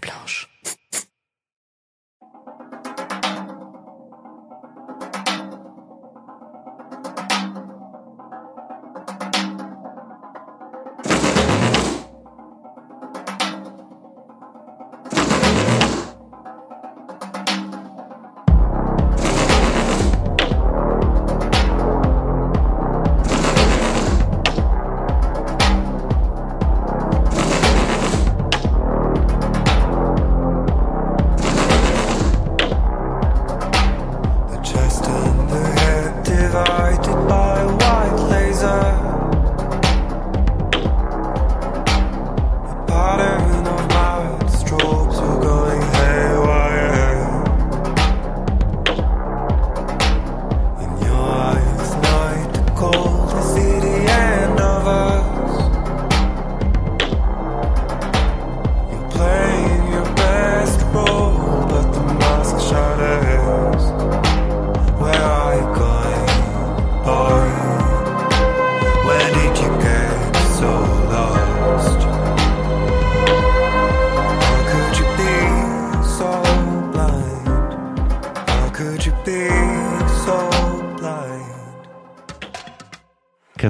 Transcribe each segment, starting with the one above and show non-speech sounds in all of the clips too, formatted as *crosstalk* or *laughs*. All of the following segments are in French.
blanche.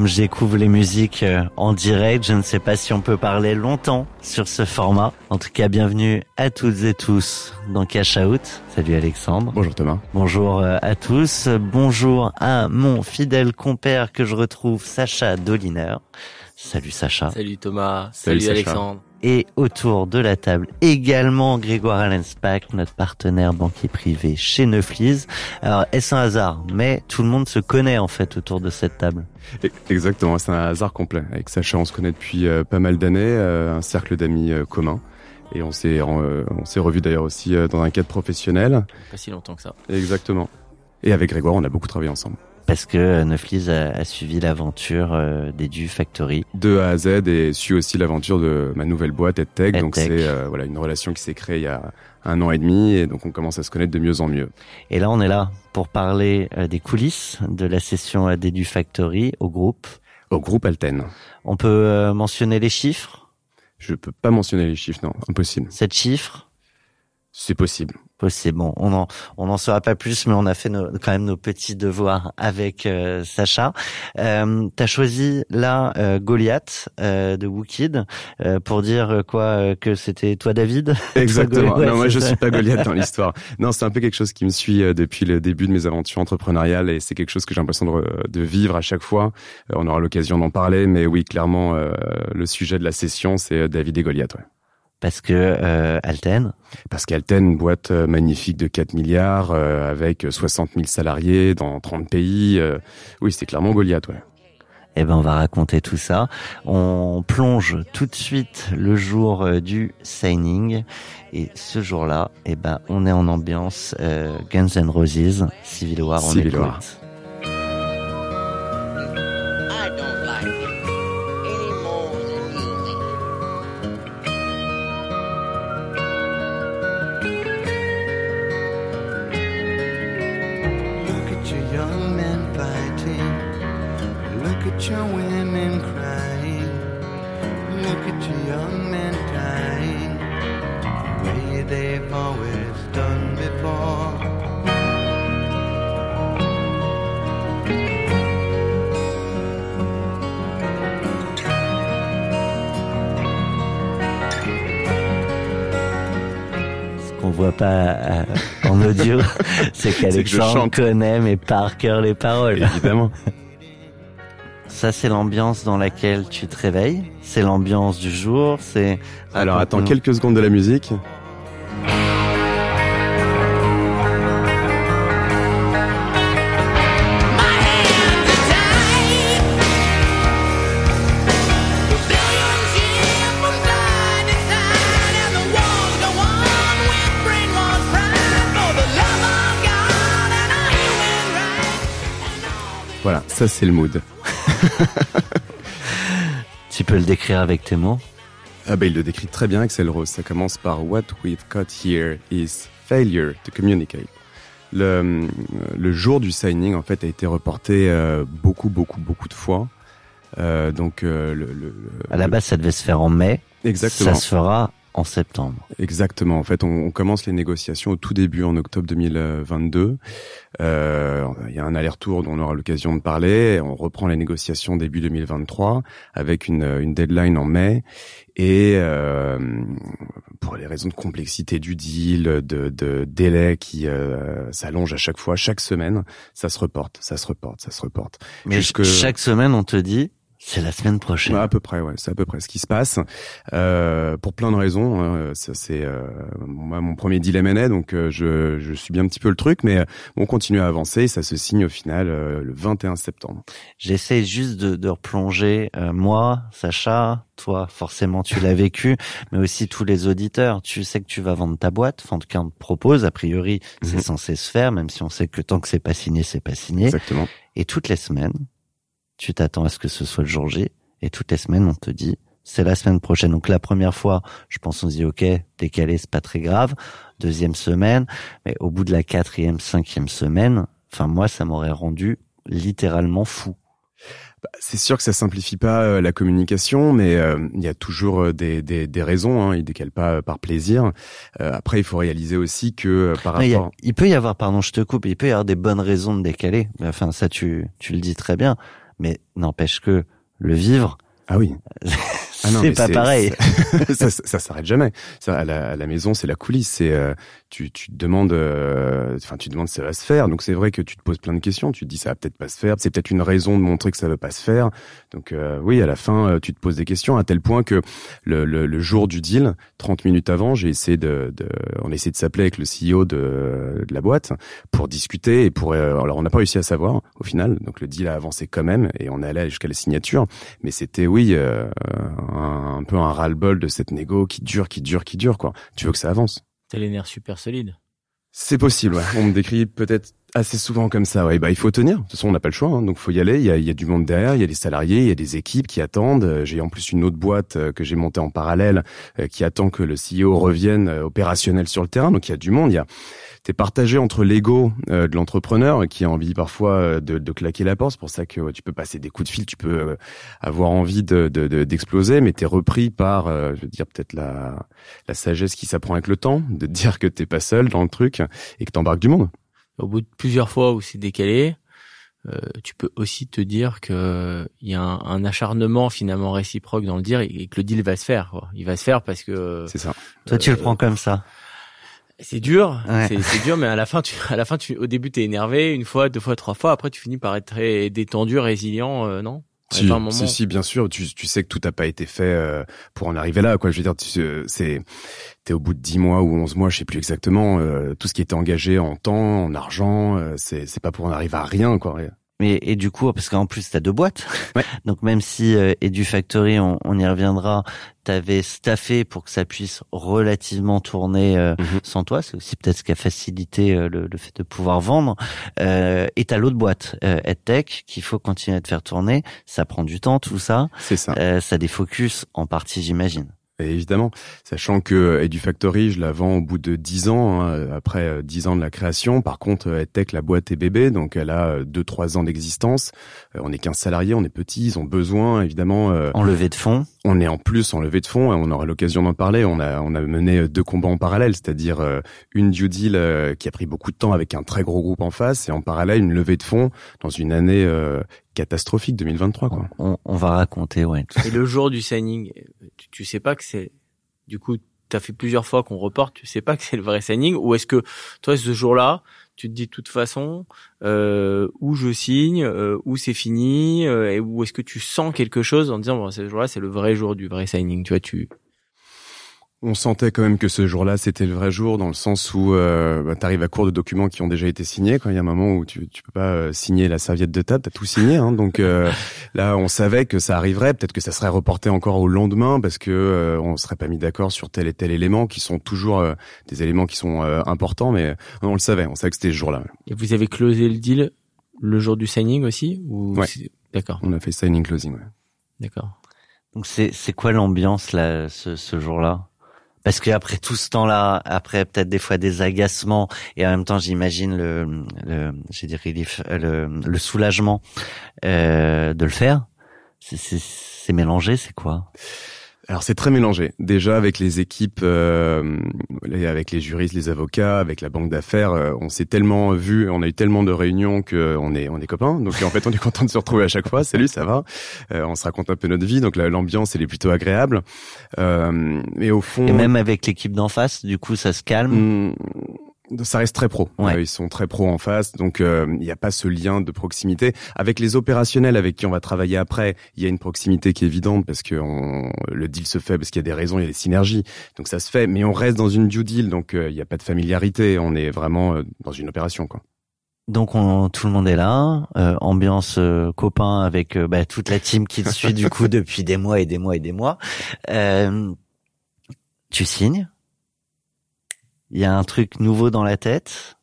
Découvre les musiques euh, en direct. Je ne sais pas si on peut parler longtemps sur ce format. En tout cas, bienvenue à toutes et tous dans Cash Out. Salut Alexandre. Bonjour Thomas. Bonjour euh, à tous. Bonjour à mon fidèle compère que je retrouve, Sacha Doliner. Salut Sacha. Salut Thomas. Salut, Alexandre et autour de la table également Grégoire Allenspack, notre partenaire banquier privé chez Neuflis. Alors, est-ce un hasard? Mais tout le monde se connaît en fait autour de cette table. Exactement, c'est un hasard complet. Avec Sacha, on se connaît depuis euh, pas mal d'années, euh, un cercle d'amis euh, commun. Et on s'est on s'est revu d'ailleurs aussi dans un cadre professionnel. Pas si longtemps que ça. Exactement. Et avec Grégoire, on a beaucoup travaillé ensemble parce que Neuflis a, a suivi l'aventure euh, des Du Factory. De A à Z et suit aussi l'aventure de ma nouvelle boîte EdTech. donc c'est euh, voilà une relation qui s'est créée il y a un an et demi et donc on commence à se connaître de mieux en mieux. Et là on est là pour parler euh, des coulisses de la session des Du Factory au groupe. Au groupe Alten. On peut mentionner les chiffres? Je peux pas mentionner les chiffres, non, impossible. Sept chiffres? C'est possible possible. Bon, on en on n'en saura pas plus, mais on a fait quand même nos petits devoirs avec euh, Sacha. Euh, T'as choisi là euh, Goliath euh, de Wookid euh, pour dire quoi que c'était toi David? *laughs* Exactement. non, moi je suis pas Goliath dans *laughs* l'histoire. Non, c'est un peu quelque chose qui me suit depuis le début de mes aventures entrepreneuriales et c'est quelque chose que j'ai l'impression de, de, vivre à chaque fois. on aura l'occasion d'en parler, mais oui, clairement, le sujet de la session c'est David et Goliath. Ouais. Parce que euh, Alten Parce qu'Alten, boîte euh, magnifique de 4 milliards, euh, avec 60 000 salariés dans 30 pays. Euh, oui, c'est clairement Goliath, ouais. Eh ben, on va raconter tout ça. On plonge tout de suite le jour du signing. Et ce jour-là, eh ben, on est en ambiance Guns N' Roses, Civil War, on Civil War. C'est qu'Alexandre connaît mais par cœur les paroles. Évidemment. *laughs* Ça, c'est l'ambiance dans laquelle tu te réveilles. C'est l'ambiance du jour. C'est. Alors, attends quelques secondes de la musique. Ça c'est le mood. *laughs* tu peux le décrire avec tes mots? Ah ben il le décrit très bien Axel Rose. Ça commence par What we've got here is failure to communicate. Le, le jour du signing en fait a été reporté euh, beaucoup beaucoup beaucoup de fois. Euh, donc euh, le, le, à la base ça devait se faire en mai. Exactement. Ça se fera en septembre. Exactement. En fait, on, commence les négociations au tout début, en octobre 2022. Euh, il y a un aller-retour dont on aura l'occasion de parler. On reprend les négociations début 2023 avec une, une deadline en mai. Et euh, pour les raisons de complexité du deal, de, de délai qui euh, s'allonge à chaque fois, chaque semaine, ça se reporte, ça se reporte, ça se reporte. Mais chaque semaine, on te dit, c'est la semaine prochaine. à peu près, ouais. C'est à peu près ce qui se passe. Euh, pour plein de raisons. Hein. Ça, c'est euh, moi mon premier deal M&A, donc euh, je, je suis bien un petit peu le truc, mais on continue à avancer et ça se signe au final le 21 septembre. J'essaie juste de, de replonger moi, Sacha, toi, forcément, tu l'as *laughs* vécu, mais aussi tous les auditeurs. Tu sais que tu vas vendre ta boîte. Enfin, on te propose. A priori, c'est mhm. censé se faire, même si on sait que tant que c'est pas signé, c'est pas signé. Exactement. Et toutes les semaines, tu t'attends à ce que ce soit le jour J, et toutes les semaines, on te dit, c'est la semaine prochaine. Donc la première fois, je pense on se dit, ok, décalé, c'est pas très grave. Deuxième semaine, mais au bout de la quatrième, cinquième semaine, enfin moi, ça m'aurait rendu littéralement fou. Bah, c'est sûr que ça simplifie pas euh, la communication, mais euh, il y a toujours euh, des, des, des raisons. Hein, il décale pas par plaisir. après, il faut réaliser aussi que par rapport, il peut y avoir, pardon, je te coupe, il peut y avoir des bonnes raisons de décaler. Enfin, ça, tu tu le dis très bien mais n'empêche que le vivre. Ah oui. *laughs* Ah c'est pas pareil. *laughs* ça, ça, s'arrête jamais. Ça, à la, à la maison, c'est la coulisse. C'est euh, tu, tu te demandes, euh, enfin tu demandes si ça va se faire. Donc c'est vrai que tu te poses plein de questions. Tu te dis ça va peut-être pas se faire. C'est peut-être une raison de montrer que ça va pas se faire. Donc euh, oui, à la fin, tu te poses des questions à tel point que le, le, le jour du deal, 30 minutes avant, j'ai essayé de, de, on a essayé de s'appeler avec le CEO de, de la boîte pour discuter et pour. alors on n'a pas réussi à savoir au final. Donc le deal a avancé quand même et on est allé jusqu'à la signature. Mais c'était oui un, peu un ras-le-bol de cette négo qui dure, qui dure, qui dure, quoi. Tu veux que ça avance? T'as les nerfs super solides. C'est possible, ouais. On me décrit peut-être assez souvent comme ça. Ouais, bah il faut tenir. De toute façon, on n'a pas le choix, hein, donc faut y aller. Il y a, y a du monde derrière, il y a des salariés, il y a des équipes qui attendent. Euh, j'ai en plus une autre boîte euh, que j'ai montée en parallèle euh, qui attend que le CEO revienne opérationnel sur le terrain. Donc il y a du monde. T'es partagé entre l'ego euh, de l'entrepreneur qui a envie parfois euh, de, de, claquer la porte. C'est pour ça que tu peux passer des coups de fil, tu peux euh, avoir envie de d'exploser, de, mais t'es repris par, je veux dire peut-être la, la sagesse qui s'apprend avec le temps, de dire que t'es pas seul dans le truc et que t'embarques du monde. Au bout de plusieurs fois où c'est décalé, euh, tu peux aussi te dire que il y a un, un, acharnement finalement réciproque dans le dire et, que le deal va se faire. Quoi. Il va se faire parce que. C'est ça. Toi, tu le prends comme ça. C'est dur, c'est dur, mais à la fin, tu, à la fin, tu, au début, t'es énervé une fois, deux fois, trois fois. Après, tu finis par être très détendu, résilient, euh, non? Si, si, si, bien sûr. Tu, tu sais que tout n'a pas été fait euh, pour en arriver là. Quoi, je veux dire, tu, c'est, t'es au bout de dix mois ou onze mois, je sais plus exactement. Euh, tout ce qui était engagé en temps, en argent, c'est, c'est pas pour en arriver à rien, quoi. Mais et du coup, parce qu'en plus t'as deux boîtes, *laughs* donc même si euh, EduFactory, on, on y reviendra, t'avais staffé pour que ça puisse relativement tourner euh, mhm. sans toi, c'est aussi peut-être ce qui a facilité euh, le, le, fait de pouvoir vendre. Euh, et t'as l'autre boîte, euh, EdTech, qu'il faut continuer à te faire tourner. Ça prend du temps, tout ça. C'est ça. Euh, ça défocus en partie, j'imagine évidemment, sachant que EduFactory, je la vends au bout de 10 ans, hein, après 10 euh, ans de la création. Par contre, EdTech, la boîte est bébé, donc elle a 2-3 ans d'existence. Euh, on est 15 salariés, on est petits, ils ont besoin, évidemment... Euh, en levée de fonds On est en plus en levée de fonds, on aura l'occasion d'en parler. On a, on a mené deux combats en parallèle, c'est-à-dire une due deal qui a pris beaucoup de temps avec un très gros groupe en face, et en parallèle une levée de fonds dans une année catastrophique 2023 quoi. On, on, va raconter ouais. Et le jour du signing, tu, tu sais pas que c'est du coup tu as fait plusieurs fois qu'on reporte, tu sais pas que c'est le vrai signing ou est-ce que toi ce jour-là, tu te dis de toute façon euh, où je signe, euh, où c'est fini, euh, et où est-ce que tu sens quelque chose en disant bon ce jour-là c'est le vrai jour du vrai signing, tu vois tu on sentait quand même que ce jour-là, c'était le vrai jour, dans le sens où euh, bah, tu arrives à court de documents qui ont déjà été signés. Quand il y a un moment où tu, tu peux pas euh, signer la serviette de table, t'as tout signé. Hein, donc euh, *laughs* là, on savait que ça arriverait. Peut-être que ça serait reporté encore au lendemain parce que euh, on serait pas mis d'accord sur tel et tel élément, qui sont toujours des éléments qui sont importants. Mais on le savait, on savait que c'était ce jour-là. Et vous avez closé le deal le jour du signing aussi ou ouais. D'accord. On a fait signing closing. Ouais. D'accord. Donc c'est c'est quoi l'ambiance là ce, ce jour-là? Parce qu'après tout ce temps-là, après peut-être des fois des agacements et en même temps j'imagine le, le j'ai dit le, le soulagement euh, de le faire. C'est mélangé, c'est quoi? Alors c'est très mélangé. Déjà avec les équipes, euh, avec les juristes, les avocats, avec la banque d'affaires, euh, on s'est tellement vu, on a eu tellement de réunions que on est on est copains. Donc en fait on est *laughs* content de se retrouver à chaque fois. Salut, ça va? Euh, On se raconte un peu notre vie. Donc l'ambiance elle est plutôt agréable. Euh, et au fond, et même avec l'équipe d'en face, du coup ça se calme? Hmm, ça reste très pro. ils sont très pro en face, donc euh, il n'y a pas ce lien de proximité. Avec les opérationnels avec qui on va travailler après, il y a une proximité qui est évidente parce que le deal se fait parce qu'il y a des raisons, il y a des synergies, donc ça se fait. Mais on reste dans une due deal, donc euh, il n'y a pas de familiarité. On est vraiment euh, dans une opération, quoi. Donc on, tout le monde est là, ambiance copain avec bah, toute la team qui te suit du coup *laughs* depuis des mois et des mois et des mois. tu signes? Il y a un truc nouveau dans la tête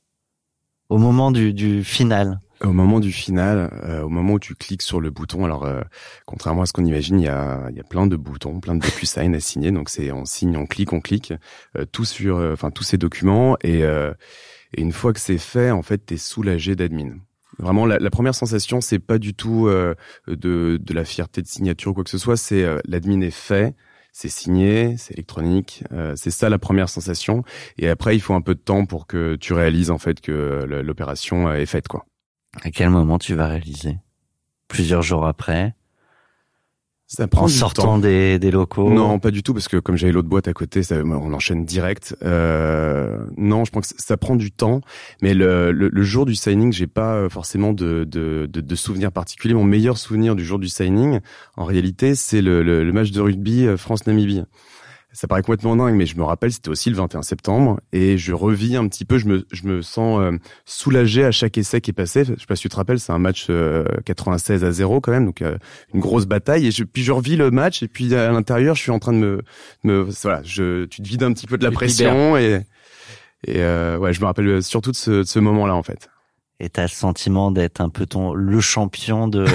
au moment du, du final au moment du final, euh, au moment où tu cliques sur le bouton, alors euh, contrairement à ce qu'on imagine, il y a, y a plein de boutons, plein de DocuSign à signer. Donc c'est on signe, on clique, on clique, euh, tout sur, enfin tous ces documents. Et, et une fois que c'est fait, en fait, t'es soulagé d'admin. Vraiment, la, la, première sensation, c'est pas du tout de, de la fierté de signature ou quoi que ce soit. C'est l'admin est fait, c'est signé, c'est électronique. Euh, c'est ça la première sensation. Et après, il faut un peu de temps pour que tu réalises en fait que l'opération est faite, quoi. À quel moment tu vas réaliser? Plusieurs jours après? Ça prend en sortant Des, des locaux Non, pas du tout, parce que comme j'avais l'autre boîte à côté, ça, on enchaîne direct. Euh, non, je pense que ça prend du temps, mais le, le, jour du signing, j'ai pas euh, forcément de, de, de, de souvenirs particuliers. Mon meilleur souvenir du jour du signing, en réalité, c'est le, le, match de rugby euh, France-Namibie ça paraît complètement dingue, mais je me rappelle, c'était aussi le 21 septembre, et je revis un petit peu, je me, je me sens euh, soulagé à chaque essai qui est passé. Je sais pas si tu te rappelles, c'est un match 96 euh, à 0 quand même, donc euh, une grosse bataille. Et je, puis je revis le match, et puis à l'intérieur, je suis en train de me, me voilà, je, tu te vides un petit peu de la pression, et, et ouais, je me rappelle surtout de ce, de ce moment-là en fait et t'as le sentiment d'être un peu ton le champion de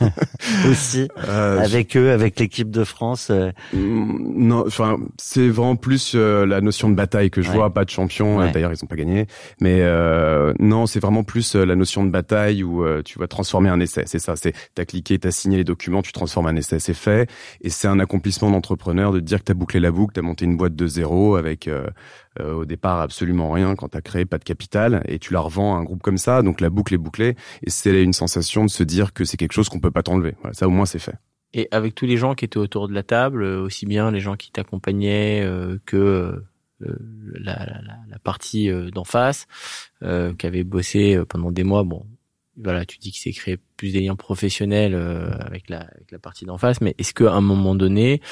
*laughs* *laughs* aussi euh, avec eux avec l'équipe de France euh. mm, non enfin c'est vraiment plus euh, la notion de bataille que je vois pas de champion d'ailleurs ils ont pas gagné. Mais non c'est vraiment plus la notion de bataille où tu vas transformer un essai c'est ça. C'est t'as cliqué t'as signé les documents tu transformes un essai c'est fait. Et c'est un accomplissement d'entrepreneur de dire que t'as bouclé la boucle t'as monté une boîte de zéro avec euh, au départ absolument rien quand tu as créé pas de capital et tu la revends à un groupe comme ça, donc la boucle est bouclée et c'est une sensation de se dire que c'est quelque chose qu'on peut pas t'enlever. Voilà, ça au moins c'est fait. Et avec tous les gens qui étaient autour de la table, euh, aussi bien les gens qui t'accompagnaient euh, que la, la, la, partie d'en face, qui avait bossé pendant des mois, bon, voilà, tu dis qu'il s'est créé plus des liens professionnels avec la, avec la partie d'en face, mais est-ce qu'à un moment donné,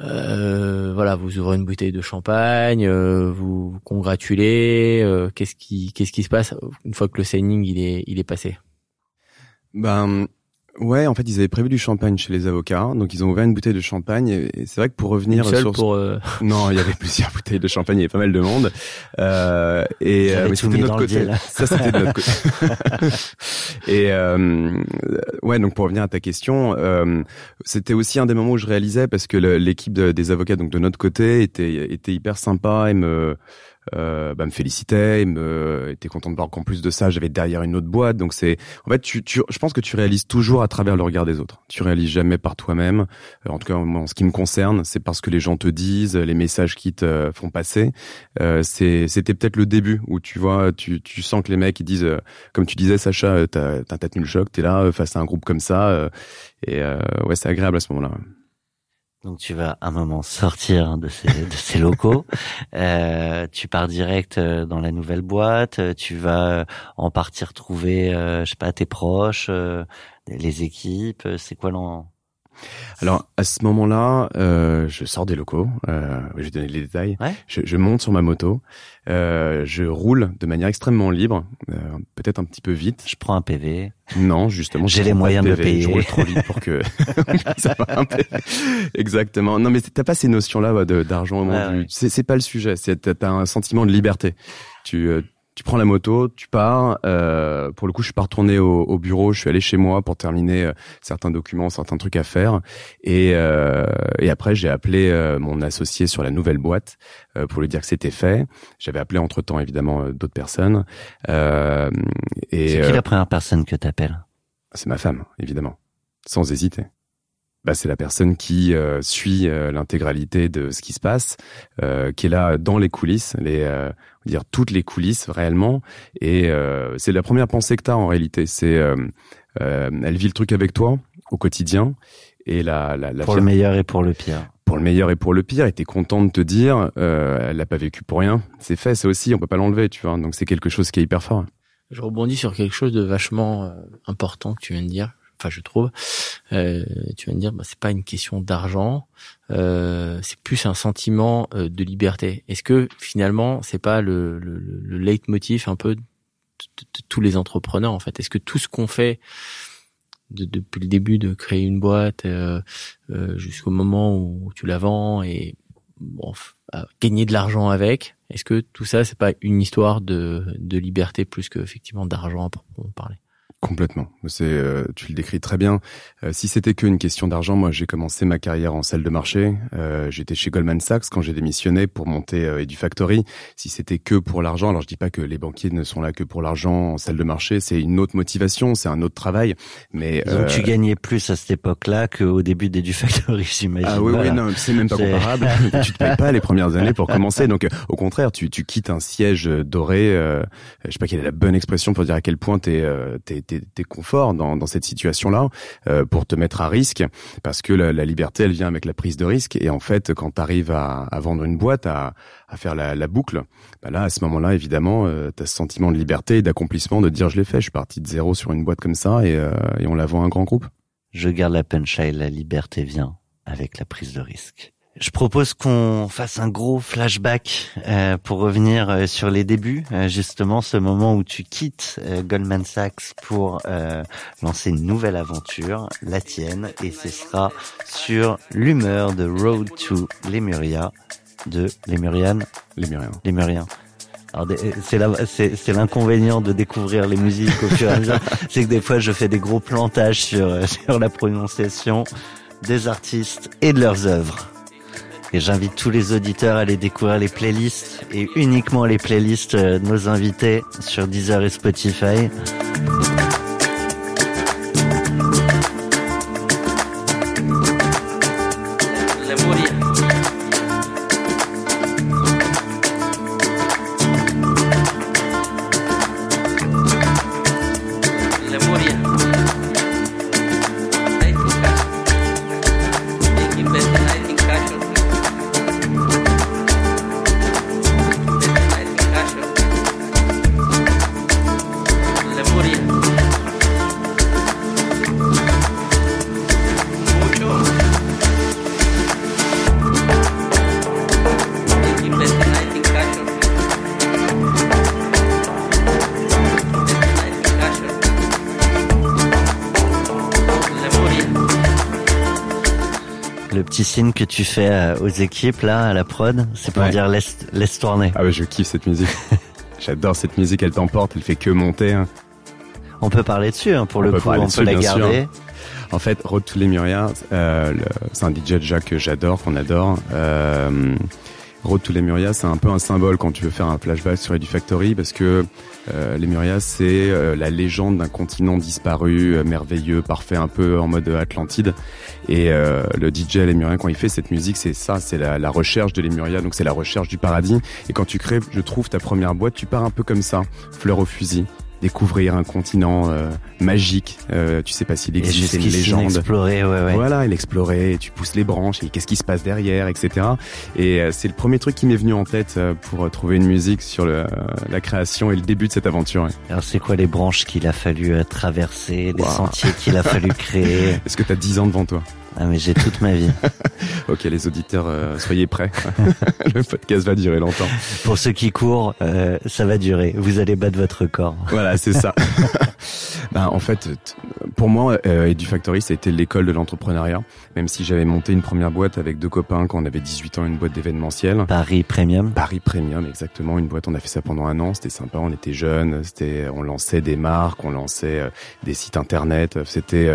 euh, voilà, vous ouvrez une bouteille de champagne, euh, vous, vous congratulez. Euh, qu'est-ce qui, qu'est-ce qui se passe une fois que le signing il est, il est passé? Ben, Ouais, en fait, ils avaient prévu du champagne chez les avocats, donc ils ont ouvert une bouteille de champagne. Et c'est vrai que pour revenir sur pour euh, *laughs* non, il y avait plusieurs *laughs* bouteilles de champagne, il y avait pas mal de monde. Euh, et euh, c'était de notre côté. Ça, c'était de notre côté. *laughs* et euh, ouais, donc pour revenir à ta question, euh, c'était aussi un des moments où je réalisais parce que l'équipe des avocats, donc de notre côté, était était hyper sympa et me euh, bah, me félicitait, me était content de voir qu'en plus de ça, j'avais derrière une autre boîte. Donc c'est, en fait, tu, tu, je pense que tu réalises toujours à travers le regard des autres. Tu réalises jamais par toi-même. Euh, en tout cas, en ce qui me concerne, c'est parce que les gens te disent, les messages qui te font passer. Euh, c'était peut-être le début où tu vois, tu, tu sens que les mecs ils disent, euh, comme tu disais, Sacha, t'as, t'as tenu le choc, t'es là face à un groupe comme ça, et ouais, c'est agréable à ce moment-là. Donc tu vas un moment sortir de ces, de ces locaux, *laughs* euh, tu pars direct euh, dans la nouvelle boîte, euh, tu vas en partir trouver, euh, je sais pas, tes proches, les équipes, c'est quoi l'en alors à ce moment-là, euh, je sors des locaux. Euh, je vais donner les détails. Je, je, monte sur ma moto. Euh, je roule de manière extrêmement libre, euh, peut-être un petit peu vite. Je prends un PV. Non, justement. J'ai les moyens de, payer. Je roule trop vite pour que *laughs* ça va un. Exactement. Non, mais t'as pas ces notions-là d'argent au moment du. C'est pas le sujet. C'est t'as un sentiment de liberté. Tu euh, tu prends la moto, tu pars. Euh, pour le coup, je suis pas retourné au, au, bureau. Je suis allé chez moi pour terminer euh, certains documents, certains trucs à faire. Et, euh, et après, j'ai appelé euh, mon associé sur la nouvelle boîte euh, pour lui dire que c'était fait. J'avais appelé entre temps évidemment d'autres personnes. et c'est qui la première personne que t'appelles? C'est ma femme, évidemment, sans hésiter. Bah, c'est la personne qui euh, suit euh, l'intégralité de ce qui se passe, euh, qui est là dans les coulisses, les, dire toutes les coulisses réellement. Et c'est la première pensée que tu as en réalité. C'est elle vit le truc avec toi au quotidien. Et la, la, la pour le meilleur et pour le pire. Pour le meilleur et pour le pire, et t'es content de te dire, elle n'a pas vécu pour rien. C'est fait, c'est aussi, on peut pas l'enlever, tu vois. Donc c'est quelque chose qui est hyper fort. Je rebondis sur quelque chose de vachement important que tu viens de dire enfin je trouve. Euh, tu vas me dire, bah, c'est pas une question d'argent, euh, c'est plus un sentiment euh, de liberté. Est-ce que finalement c'est pas le, le, le leitmotiv un peu de, tous les entrepreneurs en fait? Est-ce que tout ce qu'on fait depuis le début de créer une boîte euh, euh, jusqu'au moment où tu la vends et bon, gagner de l'argent avec, est-ce que tout ça c'est pas une histoire de, de liberté plus que effectivement d'argent pour parler? Complètement. C'est, euh, tu le décris très bien. Euh, si c'était qu'une question d'argent, moi j'ai commencé ma carrière en salle de marché. Euh, j'étais chez Goldman Sachs quand j'ai démissionné pour monter EduFactory. Si c'était que pour l'argent, alors je dis pas que les banquiers ne sont là que pour l'argent en salle de marché. C'est une autre motivation, c'est un autre travail. Mais donc tu gagnais plus à cette époque-là qu'au début d'EduFactory, *laughs* j'imagine. Ah oui, oui, non, c'est même pas comparable. *laughs* tu te payes pas les premières années pour commencer. Donc au contraire, tu, tu quittes un siège doré. je sais pas quelle est la bonne expression pour dire à quel point t'es t'es tes, conforts dans, dans cette situation-là euh, pour te mettre à risque parce que la, liberté elle vient avec la prise de risque. Et en fait quand tu arrives à, à, vendre une boîte à, à faire la, la boucle bah là à ce moment-là évidemment euh, tu ce sentiment de liberté et d'accomplissement de dire je l'ai fait je suis parti de zéro sur une boîte comme ça et, euh, et on la vend à un grand groupe. Je garde la punchline la liberté vient avec la prise de risque je propose qu'on fasse un gros flashback euh, pour revenir euh, sur les débuts, euh, justement ce moment où tu quittes Goldman Sachs pour lancer une nouvelle aventure, la tienne, et ce sera sur l'humeur de Road to Lemuria de Lemurian. Lemurian. Lemurian. c'est l'inconvénient de découvrir les musiques au fur et à mesure, *laughs* c'est que des fois je fais des gros plantages sur sur la prononciation des artistes et de leurs œuvres. Et j'invite tous les auditeurs à aller découvrir les playlists et uniquement les playlists de nos invités sur Deezer et Spotify. Que tu fais euh, aux équipes là à la prod, c'est pour dire laisse laisse tourner. Ah ouais, je kiffe cette musique. *laughs* J'adore cette musique, elle t'emporte, elle fait que monter. Hein. On peut parler dessus hein, pour le coup, on peut la garder. En fait, Road to Lemuria, euh, c'est un DJ déjà que j'adore, qu'on adore. Euh, Road to Lemuria, c'est un peu un symbole quand tu veux faire un flashback sur Factory parce que euh, Lemuria, c'est euh, la légende d'un continent disparu, euh, merveilleux, parfait, un peu en mode Atlantide. Et euh, le DJ Lemuria, quand il fait cette musique, c'est ça, c'est la, la, recherche de Lemuria, donc c'est la recherche du paradis. Et quand tu crées, je trouve, ta première boîte, tu pars un peu comme ça, fleur au fusil découvrir un continent euh, magique. Euh, tu sais pas s'il existe, une légende. Explorer, ouais, ouais. Voilà, il explorer, tu pousses les branches et qu'est-ce qui se passe derrière, etc. Et euh, c'est le premier truc qui m'est venu en tête euh, pour trouver une musique sur le, la création et le début de cette aventure. Alors c'est quoi les branches qu'il a fallu traverser, les sentiers qu'il a fallu *laughs* créer? Est-ce que tu as 10 ans devant toi? Ah mais j'ai toute ma vie. *laughs* ok les auditeurs, euh, soyez prêts. *laughs* le podcast va durer longtemps. Pour ceux qui courent, euh, ça va durer. Vous allez battre votre corps. Voilà, c'est ça. *laughs* ben, en fait, pour moi, euh, EduFactory, c'était l'école de l'entrepreneuriat. Même si j'avais monté une première boîte avec deux copains quand on avait 18 ans, une boîte d'événementiel. Paris Premium. Paris Premium, exactement. Une boîte, on a fait ça pendant un an. C'était sympa. On était jeunes. C'était, on lançait des marques, on lançait euh, des sites internet. C'était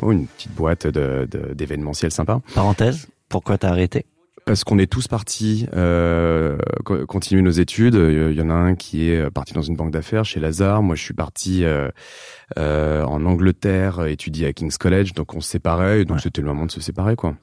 oh, une petite boîte de, d'événementiel sympa. Parenthèse, pourquoi t'as arrêté? Parce qu'on est tous partis euh, continuer nos études. Il y en a un qui est parti dans une banque d'affaires chez Lazare. Moi, je suis parti euh, euh, en Angleterre étudier à King's College. Donc, on se séparait. donc, c'était le moment de se séparer, quoi.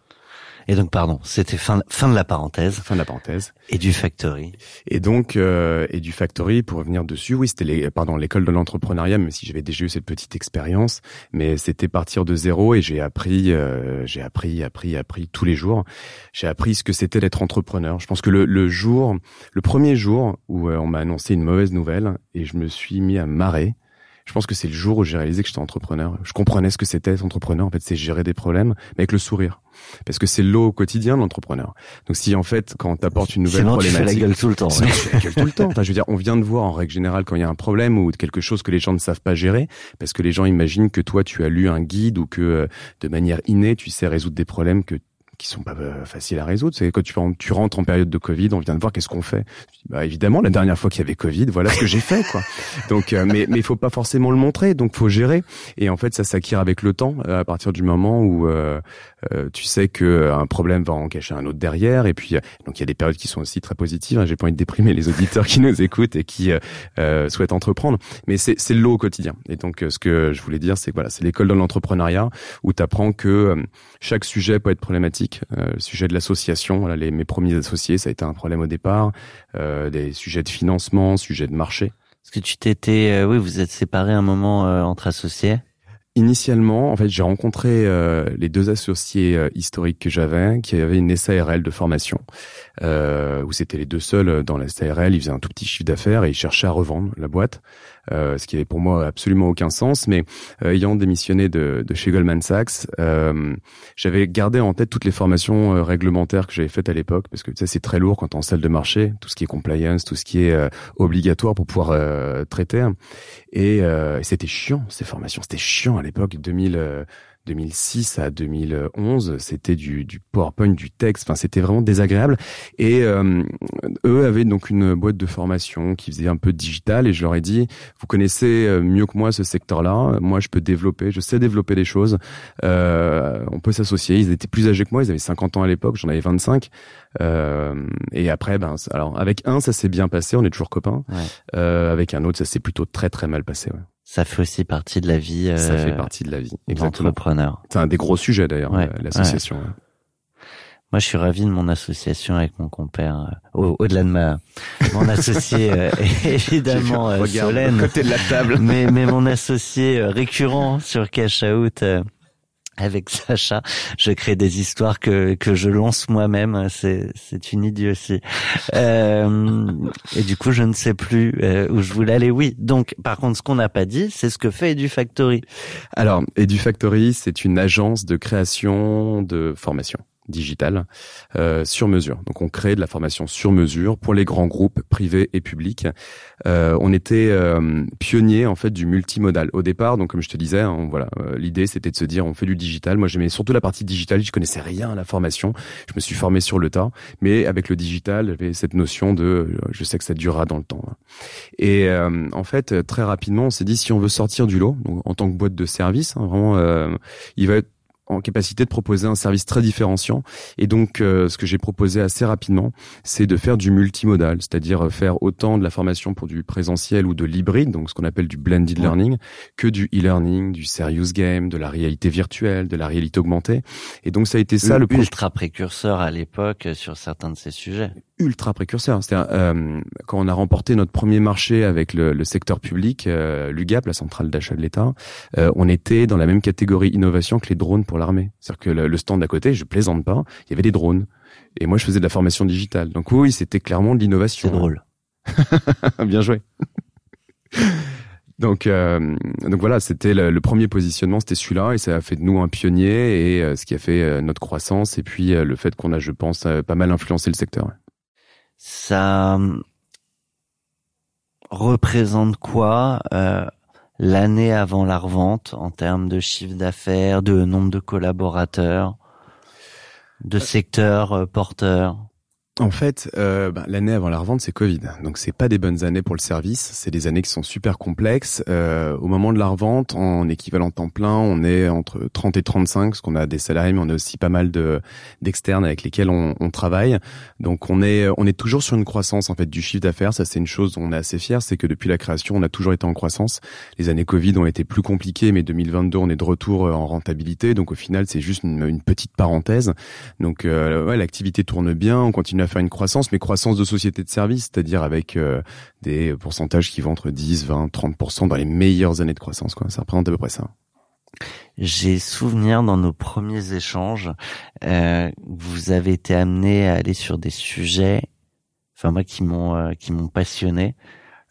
Et donc, pardon, c'était fin, fin de la parenthèse. Fin de la parenthèse. Et du factory. Et donc, euh, et du factory, pour revenir dessus, oui, c'était les, pardon, l'école de l'entrepreneuriat, même si j'avais déjà eu cette petite expérience, mais c'était partir de zéro et j'ai appris, euh, j'ai appris, appris, appris tous les jours. J'ai appris ce que c'était d'être entrepreneur. Je pense que le, le jour, le premier jour où euh, on m'a annoncé une mauvaise nouvelle et je me suis mis à marrer, je pense que c'est le jour où j'ai réalisé que j'étais entrepreneur. Je comprenais ce que c'était être entrepreneur. En fait, c'est gérer des problèmes, mais avec le sourire. Parce que c'est l'eau au quotidien de l'entrepreneur. Donc si en fait, quand t'apportes une nouvelle sinon, problématique, tu fais la gueule tout le temps. Sinon, tu fais la gueule tout le temps. Enfin, je veux dire, on vient de voir en règle générale quand il y a un problème ou quelque chose que les gens ne savent pas gérer, parce que les gens imaginent que toi tu as lu un guide ou que euh, de manière innée tu sais résoudre des problèmes que qui sont pas euh, faciles à résoudre. C'est quand tu, tu rentres en période de Covid, on vient de voir qu'est-ce qu'on fait. Bah évidemment, la dernière fois qu'il y avait Covid, voilà ce que j'ai fait quoi. *laughs* Donc, euh, mais mais il faut pas forcément le montrer, donc faut gérer. Et en fait, ça s'acquiert avec le temps, euh, à partir du moment où euh, tu sais que un problème va en cacher un autre derrière. Et puis donc il y a des périodes qui sont aussi très positives. Hein. J'ai pas envie de déprimer les auditeurs *laughs* qui nous écoutent et qui souhaitent entreprendre, mais c'est c'est l'eau au quotidien. Et donc ce que je voulais dire, c'est que voilà, c'est l'école de l'entrepreneuriat où tu apprends que chaque sujet peut être problématique euh, le sujet de l'association, voilà, les, mes premiers associés, ça a été un problème au départ. Euh, des sujets de financement, sujets de marché. Est-ce que tu t'étais, euh, oui, vous êtes séparés un moment entre associés? Initialement, en fait, j'ai rencontré les deux associés historiques que j'avais, qui avaient une SARL de formation, où c'était les deux seuls dans la SARL. Ils faisaient un tout petit chiffre d'affaires et ils cherchaient à revendre la boîte. Euh, ce qui avait pour moi absolument aucun sens. Mais euh, ayant démissionné de, de, chez Goldman Sachs, euh, j'avais gardé en tête toutes les formations réglementaires que j'avais faites à l'époque, parce que tu sais, c'est très lourd quand on en salle de marché, tout ce qui est compliance, tout ce qui est obligatoire pour pouvoir traiter. Et, et c'était chiant ces formations, c'était chiant à l'époque 2000. 2006 à 2011, c'était du, du PowerPoint, du texte, enfin c'était vraiment désagréable. Et euh, eux avaient donc une boîte de formation qui faisait un peu digital et je leur ai dit, vous connaissez euh, mieux que moi ce secteur-là, moi je peux développer, je sais développer des choses, euh, on peut s'associer. Ils étaient plus âgés que moi, ils avaient 50 ans à l'époque, j'en avais 25. Euh, et après, ben, alors avec un ça s'est bien passé, on est toujours copains. Euh, avec un autre ça s'est plutôt très très mal passé. Ouais. Ça fait aussi partie de la vie. Euh, ça fait partie de la vie. Exactement. C'est un des gros sujets d'ailleurs, l'association. Moi, je suis ravi de mon association avec mon compère. Euh, au-delà de ma mon associé *laughs* euh, évidemment euh, Solène, côté de la table. mais mais mon associé récurrent sur Cash Out avec Sacha, je crée des histoires que que je lance moi-même. C'est c'est une idiotie. Euh, et du coup, je ne sais plus euh, où je voulais aller. Oui. Donc, par contre, ce qu'on n'a pas dit, c'est ce que fait EduFactory. Alors, EduFactory, c'est une agence de création de formation digital euh, sur mesure. Donc on crée de la formation sur mesure pour les grands groupes privés et publics. Euh, on était euh, pionnier en fait du multimodal au départ. Donc comme je te disais, hein, voilà, euh, l'idée c'était de se dire on fait du digital. Moi j'aimais surtout la partie digitale. Je connaissais rien à la formation. Je me suis formé sur le tas, mais avec le digital, j'avais cette notion de euh, je sais que ça durera dans le temps. Et euh, en fait très rapidement on s'est dit si on veut sortir du lot, en tant que boîte de service, hein, vraiment, il va être en capacité de proposer un service très différenciant. Et donc, euh, ce que j'ai proposé assez rapidement, c'est de faire du multimodal, c'est-à-dire euh, faire autant de la formation pour du présentiel ou de l'hybride, donc ce qu'on appelle du blended learning, que du e-learning, du serious game, de la réalité virtuelle, de la réalité augmentée. Et donc, ça a été ça le, le ultra précurseur à l'époque sur certains de ces sujets ultra précurseur. cest euh, quand on a remporté notre premier marché avec le, le secteur public, euh, l'UGAP, la centrale d'achat de l'État, euh, on était dans la même catégorie innovation que les drones pour l'armée. C'est-à-dire que le, stand d'à côté, je plaisante pas, il y avait des drones. Et moi, je faisais de la formation digitale. Donc oui, c'était clairement de l'innovation. C'est drôle. *laughs* Bien joué. Donc, euh, donc voilà, c'était le, premier positionnement, c'était celui-là, et ça a fait de nous un pionnier, et euh, ce qui a fait euh, notre croissance, et puis le fait qu'on a, je pense, pas mal influencé le secteur ça représente quoi l'année avant la revente en termes de chiffre d'affaires, de nombre de collaborateurs, de secteurs euh, porteurs en fait, euh, bah, l'année avant la revente, c'est Covid. Donc, c'est pas des bonnes années pour le service. C'est des années qui sont super complexes. Euh, au moment de la revente, en équivalent temps plein, on est entre 30 et 35, parce qu'on a des salariés, mais on a aussi pas mal de d'externes avec lesquels on, on, travaille. Donc, on est on est toujours sur une croissance en fait du chiffre d'affaires. Ça, c'est une chose dont on est assez fier, c'est que depuis la création, on a toujours été en croissance. Les années Covid ont été plus compliquées, mais 2022, on est de retour euh, en rentabilité. Donc, au final, c'est juste une, une, petite parenthèse. Donc, euh, ouais, l'activité tourne bien. On continue à faire une croissance, mais croissance de société de service, c'est-à-dire avec euh, des pourcentages qui vont entre 10, 20, 30% dans les meilleures années de croissance. Quoi. Ça représente à peu près ça. J'ai souvenir dans nos premiers échanges, euh, vous avez été amené à aller sur des sujets, enfin moi qui m'ont euh, qui m'ont passionné.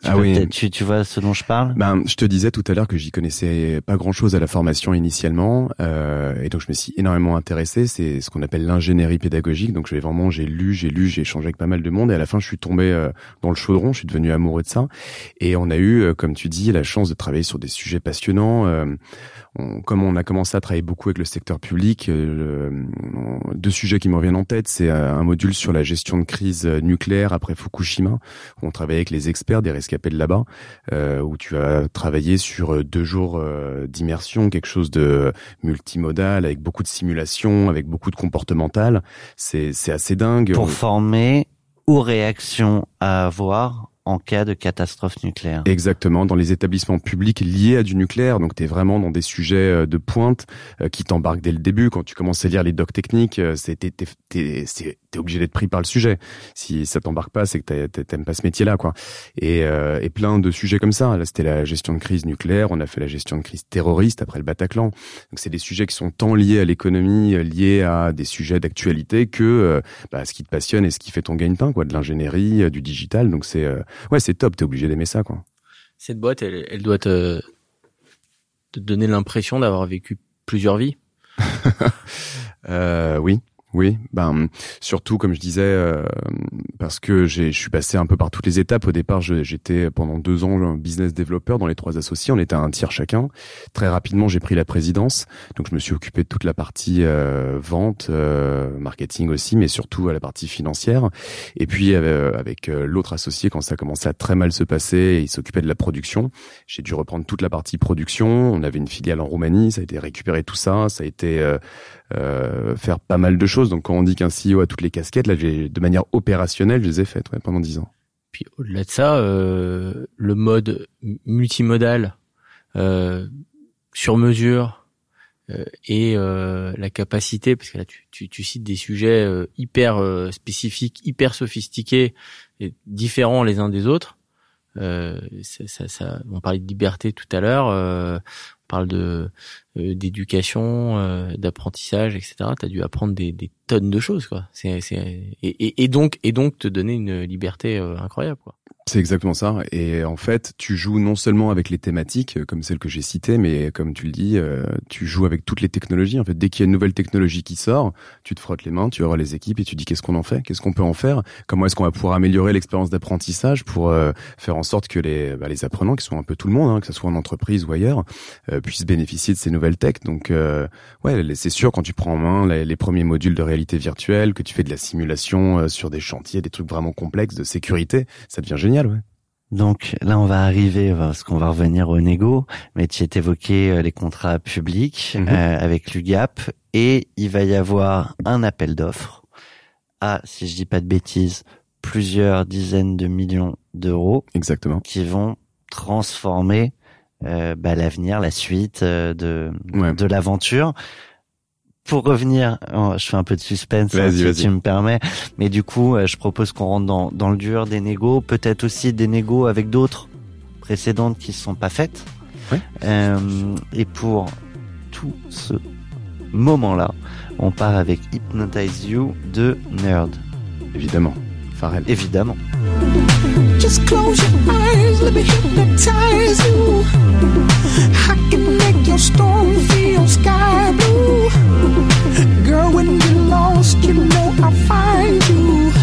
Tu ah oui. Tu, tu vois ce dont je parle? Ben, je te disais tout à l'heure que j'y connaissais pas grand-chose à la formation initialement, euh, et donc je me suis énormément intéressé. C'est ce qu'on appelle l'ingénierie pédagogique. Donc j'ai vraiment j'ai lu, j'ai lu, j'ai échangé avec pas mal de monde, et à la fin je suis tombé euh, dans le chaudron. Je suis devenu amoureux de ça, et on a eu, euh, comme tu dis, la chance de travailler sur des sujets passionnants. Euh, comme on a commencé à travailler beaucoup avec le secteur public, deux sujets qui me reviennent en tête, c'est un module sur la gestion de crise nucléaire après Fukushima, on travaillait avec les experts des rescapés là-bas, euh, où tu as travaillé sur deux jours d'immersion, quelque chose de multimodal, avec beaucoup de simulation, avec beaucoup de comportemental. C'est assez dingue. Pour former aux réactions à avoir en cas de catastrophe nucléaire. Exactement, dans les établissements publics liés à du nucléaire. Donc tu es vraiment dans des sujets euh, de pointe euh, qui t'embarquent dès le début. Quand tu commences à lire les docs techniques, euh, c'est t'es obligé d'être pris par le sujet. Si ça t'embarque pas, c'est que t'aimes pas ce métier-là, quoi. Et, et plein de sujets comme ça. Là, c'était la gestion de crise nucléaire. On a fait la gestion de crise terroriste après le Bataclan. Donc c'est des sujets qui sont tant liés à l'économie, liés à des sujets d'actualité que bah, ce qui te passionne et ce qui fait ton gagne-pain, quoi, de l'ingénierie, du digital. Donc c'est ouais, c'est top, t'es obligé d'aimer ça, quoi. Cette boîte, elle, elle doit te, te donner l'impression d'avoir vécu plusieurs vies. *laughs* euh, oui, oui, ben surtout comme je disais, euh, parce que je suis passé un peu par toutes les étapes. Au départ, j'étais pendant deux ans business développeur dans les trois associés. On était à un tiers chacun. Très rapidement, j'ai pris la présidence, donc je me suis occupé de toute la partie euh, vente, euh, marketing aussi, mais surtout à la partie financière. Et puis avec l'autre associé, quand ça commençait à très mal se passer, il s'occupait de la production. J'ai dû reprendre toute la partie production. On avait une filiale en Roumanie, ça a été récupéré tout ça, ça a été euh, faire pas mal de choses. Donc quand on dit qu'un CEO a toutes les casquettes, là, de manière opérationnelle, je les ai faites pendant dix ans. Puis au-delà de ça, euh, le mode multimodal euh, sur mesure euh, et euh, la capacité, parce que là tu, tu, tu cites des sujets euh, hyper spécifiques, hyper sophistiqués et différents les uns des autres. Ça, ça, ça, on parlait de liberté tout à l'heure parle de euh, d'éducation, euh, d'apprentissage, etc. Tu as dû apprendre des, des, tonnes de choses, quoi. C'est, et, et, donc, et donc te donner une liberté euh, incroyable, quoi. C'est exactement ça. Et en fait, tu joues non seulement avec les thématiques, comme celles que j'ai citées, mais comme tu le dis, tu joues avec toutes les technologies. En fait, dès qu'il y a une nouvelle technologie qui sort, tu te frottes les mains, tu auras les équipes et tu dis qu'est-ce qu'on en fait, qu'est-ce qu'on peut en faire, comment est-ce qu'on va pouvoir améliorer l'expérience d'apprentissage pour faire en sorte que les, bah, les apprenants, qui sont un peu tout le monde, hein, que ce soit en entreprise ou ailleurs, puissent bénéficier de ces nouvelles techs. Donc, ouais, c'est sûr quand tu prends en main les, les, premiers modules de réalité virtuelle, que tu fais de la simulation sur des chantiers, des trucs vraiment complexes de sécurité, ça devient génial donc là, on va arriver, parce qu'on va revenir au négo, mais tu as évoqué euh, les contrats publics mhm. euh, avec l'UGAP, et il va y avoir un appel d'offres à, si je dis pas de bêtises, plusieurs dizaines de millions d'euros. Exactement. Qui vont transformer euh, bah, l'avenir, la suite de, de l'aventure pour revenir, oh, je fais un peu de suspense hein, si tu me permets, mais du coup, euh, je propose qu'on rentre dans, dans le dur des négos, peut-être aussi des négos avec d'autres précédentes qui ne sont pas faites. Euh, et pour tout ce moment-là, on part avec Hypnotize You de Nerd. Évidemment. Pharrell. Évidemment. Just close your eyes, let me hypnotize you. I can make your storm feel sky blue. Girl, when you're lost, you know I'll find you.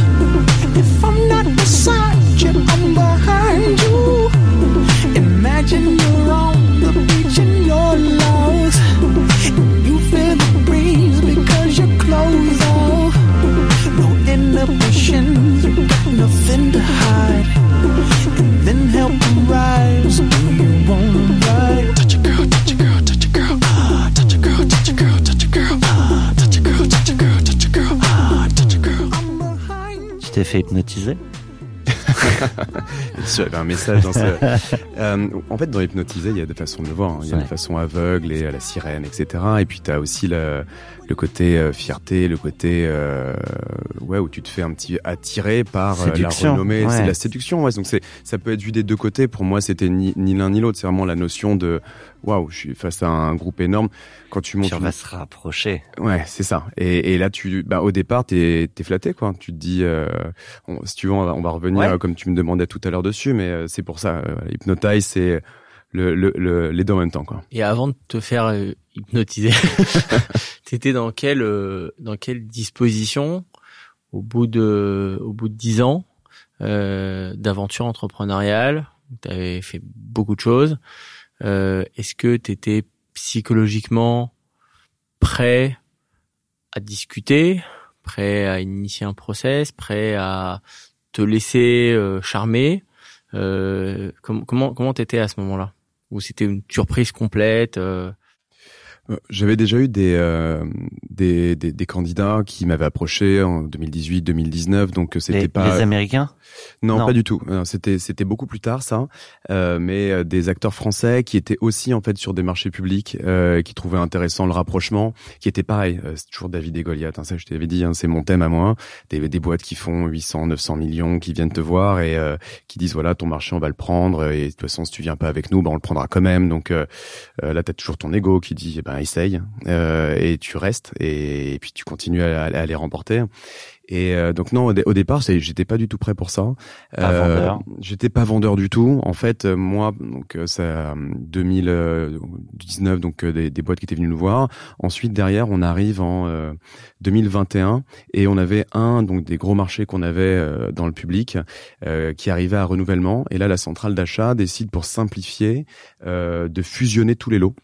Fait hypnotiser il y avait un message dans ce... *laughs* euh, en fait, dans hypnotiser, il y a des façons de le voir. Hein. Il y a des façons aveugles et à la sirène, etc. Et puis tu as aussi le, le côté euh, fierté, le côté euh, ouais où tu te fais un petit attirer par euh, la renommée, c'est la séduction. Ouais, donc c'est ça peut être vu des deux côtés. Pour moi, c'était ni, ni l'un ni l'autre. C'est vraiment la notion de waouh, je suis face à un groupe énorme. Quand tu montes, on va se rapprocher. Ouais, c'est ça. Et, et là, tu, bah, au départ, t'es es flatté, quoi. Tu te dis, euh, si tu veux, on va, on va revenir comme tu me demandais tout à l'heure dessus, mais c'est pour ça. Hypnotize, c'est le, le, les deux en même temps, quoi. Et avant de te faire hypnotisé. *laughs* T'étais dans quelle euh, dans quelle disposition au bout de au bout de dix ans euh, d'aventure entrepreneuriale T'avais fait beaucoup de choses. Euh, Est-ce que t'étais psychologiquement prêt à discuter, prêt à initier un process, prêt à te laisser euh, charmer euh, Comment comment t'étais à ce moment-là? Ou c'était une surprise complète euh, j'avais déjà eu des, euh, des, des, des, candidats qui m'avaient approché en 2018, 2019, donc euh, c'était pas les Américains? Non, pas du tout. C'était c'était beaucoup plus tard ça, euh, mais des acteurs français qui étaient aussi en fait sur des marchés publics, euh, qui trouvaient intéressant le rapprochement, qui était pareil. c'est toujours David et Goliath. Hein, ça, je t'avais dit, hein, c'est mon thème à moi. Des, des boîtes qui font 800, 900 millions, qui viennent te voir et qui disent voilà ton marché on va le prendre et de toute façon si tu viens pas avec nous, ben on le prendra quand même. Donc là t'as toujours ton ego qui dit eh ben essaye euh, et tu restes et, puis tu continues à, les remporter. Et euh, donc non, au, départ, j'étais pas du tout prêt pour ça. Euh, j'étais pas vendeur du tout. En fait, moi, donc ça 2019, donc des, des, boîtes qui étaient venues nous voir. Ensuite, derrière, on arrive en 2021 et on avait un donc des gros marchés qu'on avait dans le public qui arrivait à renouvellement. Et là, la centrale d'achat décide pour simplifier de fusionner tous les lots.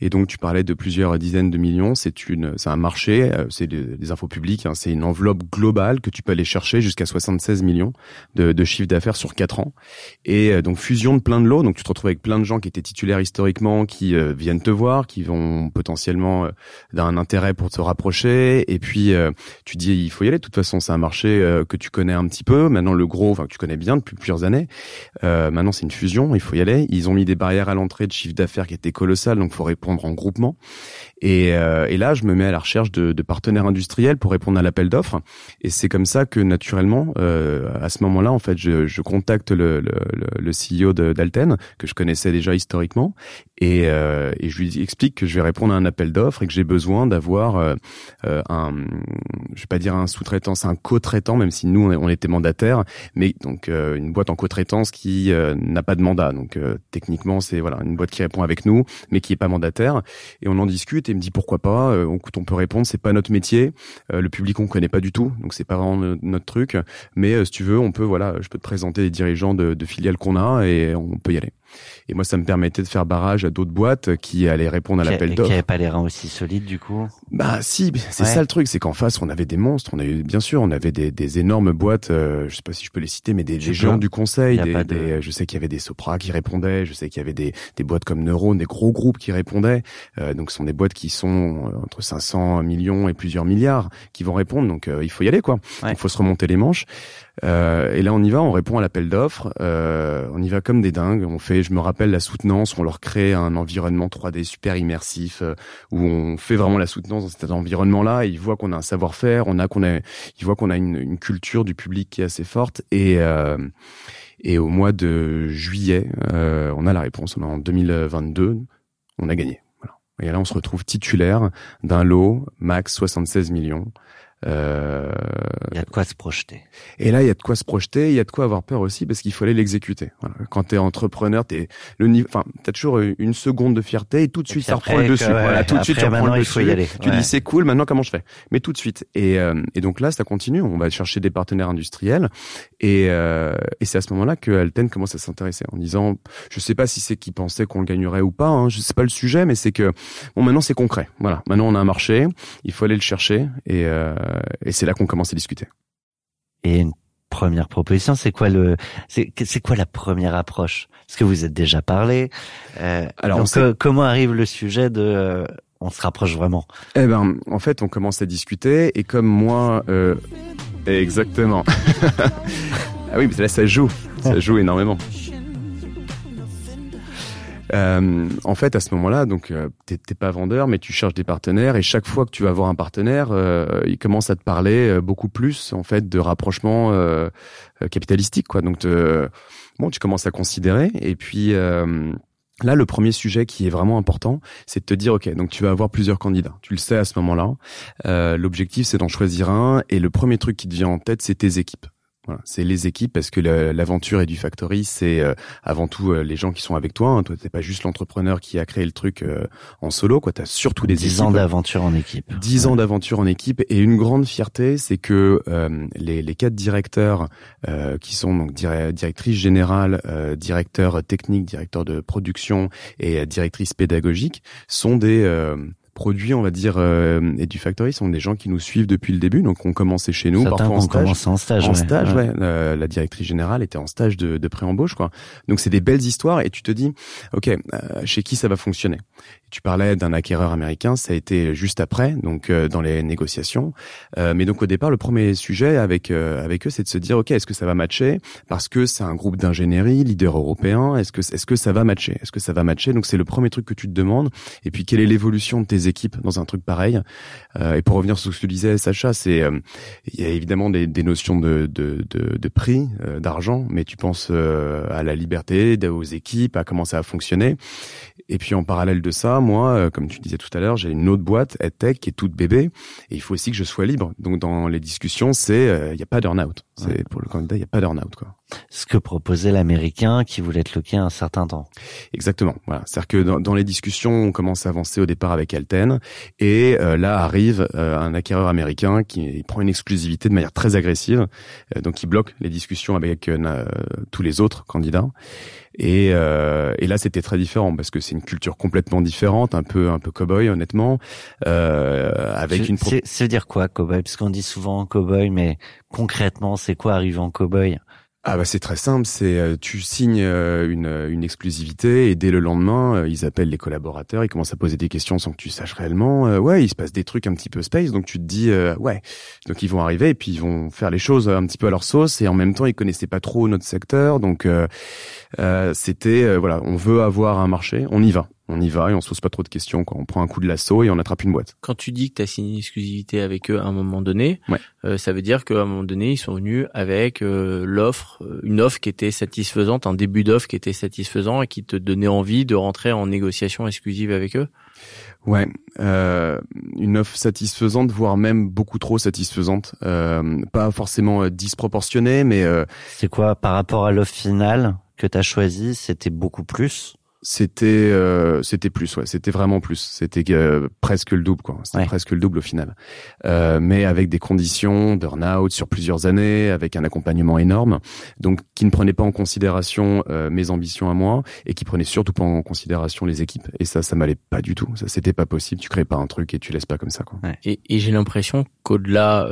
Et donc tu parlais de plusieurs dizaines de millions. C'est une, c'est un marché, euh, c'est des, infos publiques. Hein, c'est une enveloppe globale que tu peux aller chercher jusqu'à 76 millions de, de chiffre d'affaires sur quatre ans. Et euh, donc fusion de plein de lots. Donc tu te retrouves avec plein de gens qui étaient titulaires historiquement, qui euh, viennent te voir, qui vont potentiellement d'un intérêt pour te rapprocher. Et puis tu dis il faut y aller. De toute façon, c'est un marché que tu connais un petit peu. Maintenant le gros, enfin que tu connais bien depuis plusieurs années. maintenant c'est une fusion, il faut y aller. Ils ont mis des barrières à l'entrée de chiffre d'affaires qui étaient colossales, donc faut répondre en groupement. Et, euh, et, là, je me mets à la recherche de, de partenaires industriels pour répondre à l'appel d'offres. Et c'est comme ça que naturellement, euh, à ce moment-là, en fait, je, je contacte le, le, le CEO d'Alten que je connaissais déjà historiquement, et, euh, et, je lui explique que je vais répondre à un appel d'offres et que j'ai besoin d'avoir euh, euh, un, je vais pas dire un sous-traitant, c'est un co-traitant, même si nous on était mandataire, mais donc euh, une boîte en co-traitance qui n'a pas de mandat. Donc techniquement, c'est voilà une boîte qui répond avec nous, mais qui est pas mandataire. Et on en discute et il me dit pourquoi pas. on, on peut répondre, c'est pas notre métier. le public on connaît pas du tout, donc c'est pas vraiment notre truc. Mais si tu veux, on peut voilà, je peux te présenter les dirigeants de filiales qu'on a et on peut y aller. Et moi, ça me permettait de faire barrage à d'autres boîtes qui allaient répondre à l'appel d'offres. Qui n'avaient pas les reins aussi solides, du coup. Bah si, c'est ça le truc, c'est qu'en face, on avait des monstres. On a eu, bien sûr, on avait des, des énormes boîtes. Euh, je sais pas si je peux les citer, mais des, géants du conseil. Des, des, je sais qu'il y avait des Sopra qui répondaient. Je sais qu'il y avait des, des boîtes comme Neurone, des gros groupes qui répondaient. Euh, donc, ce sont des boîtes qui sont euh, entre 500 millions et plusieurs milliards qui vont répondre. Donc, euh, il faut y aller, quoi. Il faut se remonter les manches. Euh, et là, on y va, on répond à l'appel d'offres, euh, on y va comme des dingues. On fait, je me rappelle la soutenance, on leur crée un environnement 3D super immersif euh, où on fait vraiment la soutenance dans cet environnement-là. Ils voient qu'on a un savoir-faire, on a qu'on a, ils voient qu'on a une, culture du public qui est assez forte et euh, et au mois de juillet, euh, on a la réponse. On est en 2022, on a gagné. Voilà. Et là, on se retrouve titulaire d'un lot max 76 millions. Euh, il y a de quoi se projeter. Et là, il y a de quoi se projeter, il y a de quoi avoir peur aussi parce qu'il fallait l'exécuter. Voilà. Quand t'es entrepreneur, t'es le niveau, enfin, t'as toujours une seconde de fierté et tout de suite ça reprend le dessus. voilà, tout de suite tu reprends le dessus. Tu dis c'est cool, maintenant comment je fais? Mais tout de suite. Et, euh, et donc là, ça continue. On va chercher des partenaires industriels et, euh, et c'est à ce moment-là que Alten commence à s'intéresser en disant, je sais pas si c'est qu'ils pensaient qu'on le gagnerait ou pas. Hein, je sais pas le sujet, mais c'est que bon, maintenant c'est concret. Voilà, maintenant on a un marché, il faut aller le chercher et euh, et c'est là qu'on commence à discuter. Et une première proposition, c'est quoi le, c'est, quoi la première approche? Est-ce que vous êtes déjà parlé euh, Alors, comment arrive le sujet de euh, on se rapproche vraiment? Eh ben, en fait, on commence à discuter et comme moi, euh, Exactement. *laughs* ah oui, mais là, ça joue. Ça joue énormément. Euh, en fait, à ce moment-là, donc euh, t'es pas vendeur, mais tu cherches des partenaires, et chaque fois que tu vas voir un partenaire, euh, il commence à te parler euh, beaucoup plus en fait de rapprochement euh, capitalistique, quoi. Donc, bon, tu commences à considérer, et puis Là, le premier sujet qui est vraiment important, c'est de te dire, OK, donc tu vas avoir plusieurs candidats. Tu le sais à ce moment-là. Euh, L'objectif, c'est d'en choisir un. Et le premier truc qui te vient en tête, c'est tes équipes. Voilà, c'est les équipes parce que l'aventure et du factory, c'est euh, avant tout euh, les gens qui sont avec toi. Hein. Toi, t'es pas juste l'entrepreneur qui a créé le truc euh, en solo. Quoi, t'as surtout des 10 ans d'aventure en équipe. 10 ans d'aventure en équipe et une grande fierté, c'est que les, les quatre directeurs qui sont donc directrice générale, directeur technique, directeur de production et directrice pédagogique sont des produits, on va dire, euh, et du factory sont des gens qui nous suivent depuis le début. Donc, on commençait chez nous, parfois en stage. en stage. En stage, ouais. La, directrice générale était en stage de, de pré-embauche, quoi. Donc, c'est des belles histoires et tu te dis, ok, euh, chez qui ça va fonctionner? Tu parlais d'un acquéreur américain, ça a été juste après, donc euh, dans les négociations. Euh, mais donc, au départ, le premier sujet avec avec eux, c'est de se dire, ok, est-ce que ça va matcher? Parce que c'est un groupe d'ingénierie, leader européen. Est-ce que est-ce que ça va matcher? Est-ce que ça va matcher? Donc, c'est le premier truc que tu te demandes. Et puis, quelle est l'évolution de tes équipes dans un truc pareil. Euh, et pour revenir sur ce que tu disais, Sacha, c'est euh, il y a évidemment des, des notions de, de, de, de prix, euh, d'argent, mais tu penses à la liberté, aux équipes, à comment ça a fonctionné. Et puis en parallèle de ça, moi, comme tu disais tout à l'heure, j'ai une autre boîte, EdTech, qui est toute bébé, et il faut aussi que je sois libre. Donc dans les discussions, c'est il n'y a pas d'earn-out. C'est pour le candidat, il n'y a pas d'earn-out quoi. Ce que proposait l'américain qui voulait être loqué un certain temps. Exactement. Voilà. C'est-à-dire que dans, dans, les discussions, on commence à avancer au départ avec Alten, et euh, là arrive euh, un acquéreur américain qui prend une exclusivité de manière très agressive, euh, donc il bloque les discussions avec tous les autres candidats. Et, et là, c'était très différent parce que c'est une culture complètement différente, un peu un peu cowboy honnêtement, avec une. C'est dire quoi cowboy? Parce qu'on dit souvent cowboy, mais concrètement, c'est quoi arriver en cowboy? Ah bah c'est très simple, c'est euh, tu signes euh, une, une exclusivité et dès le lendemain euh, ils appellent les collaborateurs, ils commencent à poser des questions sans que tu saches réellement. ouais, il se passe des trucs un petit peu space, donc tu te dis ouais, donc ils vont arriver et puis ils vont faire les choses un petit peu à leur sauce et en même temps ils connaissaient pas trop notre secteur, donc c'était voilà, on veut avoir un marché, on y va on y va et on se pose pas trop de questions. Quoi. On prend un coup de lasso et on attrape une boîte. Quand tu dis que tu as signé une exclusivité avec eux à un moment donné, euh, ça veut dire qu'à un moment donné, ils sont venus avec euh, l'offre, euh, une offre qui était satisfaisante, un début d'offre qui était satisfaisant et qui te donnait envie de rentrer en négociation exclusive avec eux? Ouais, euh, une offre satisfaisante, voire même beaucoup trop satisfaisante. Euh, pas forcément disproportionnée, mais... C'est quoi par rapport à l'offre finale que tu as choisi C'était beaucoup plus? C'était euh, c'était plus ouais c'était vraiment plus. C'était euh, presque le double quoi. C'était presque le double au final. Euh, mais avec des conditions burn-out sur plusieurs années avec un accompagnement énorme donc qui ne prenait pas en considération euh, mes ambitions à moi et qui prenait surtout pas en considération les équipes. Et ça ça m'allait pas du tout. Ça c'était pas possible. Tu crées pas un truc et tu laisses pas comme ça quoi. Et, et j'ai l'impression qu'au-delà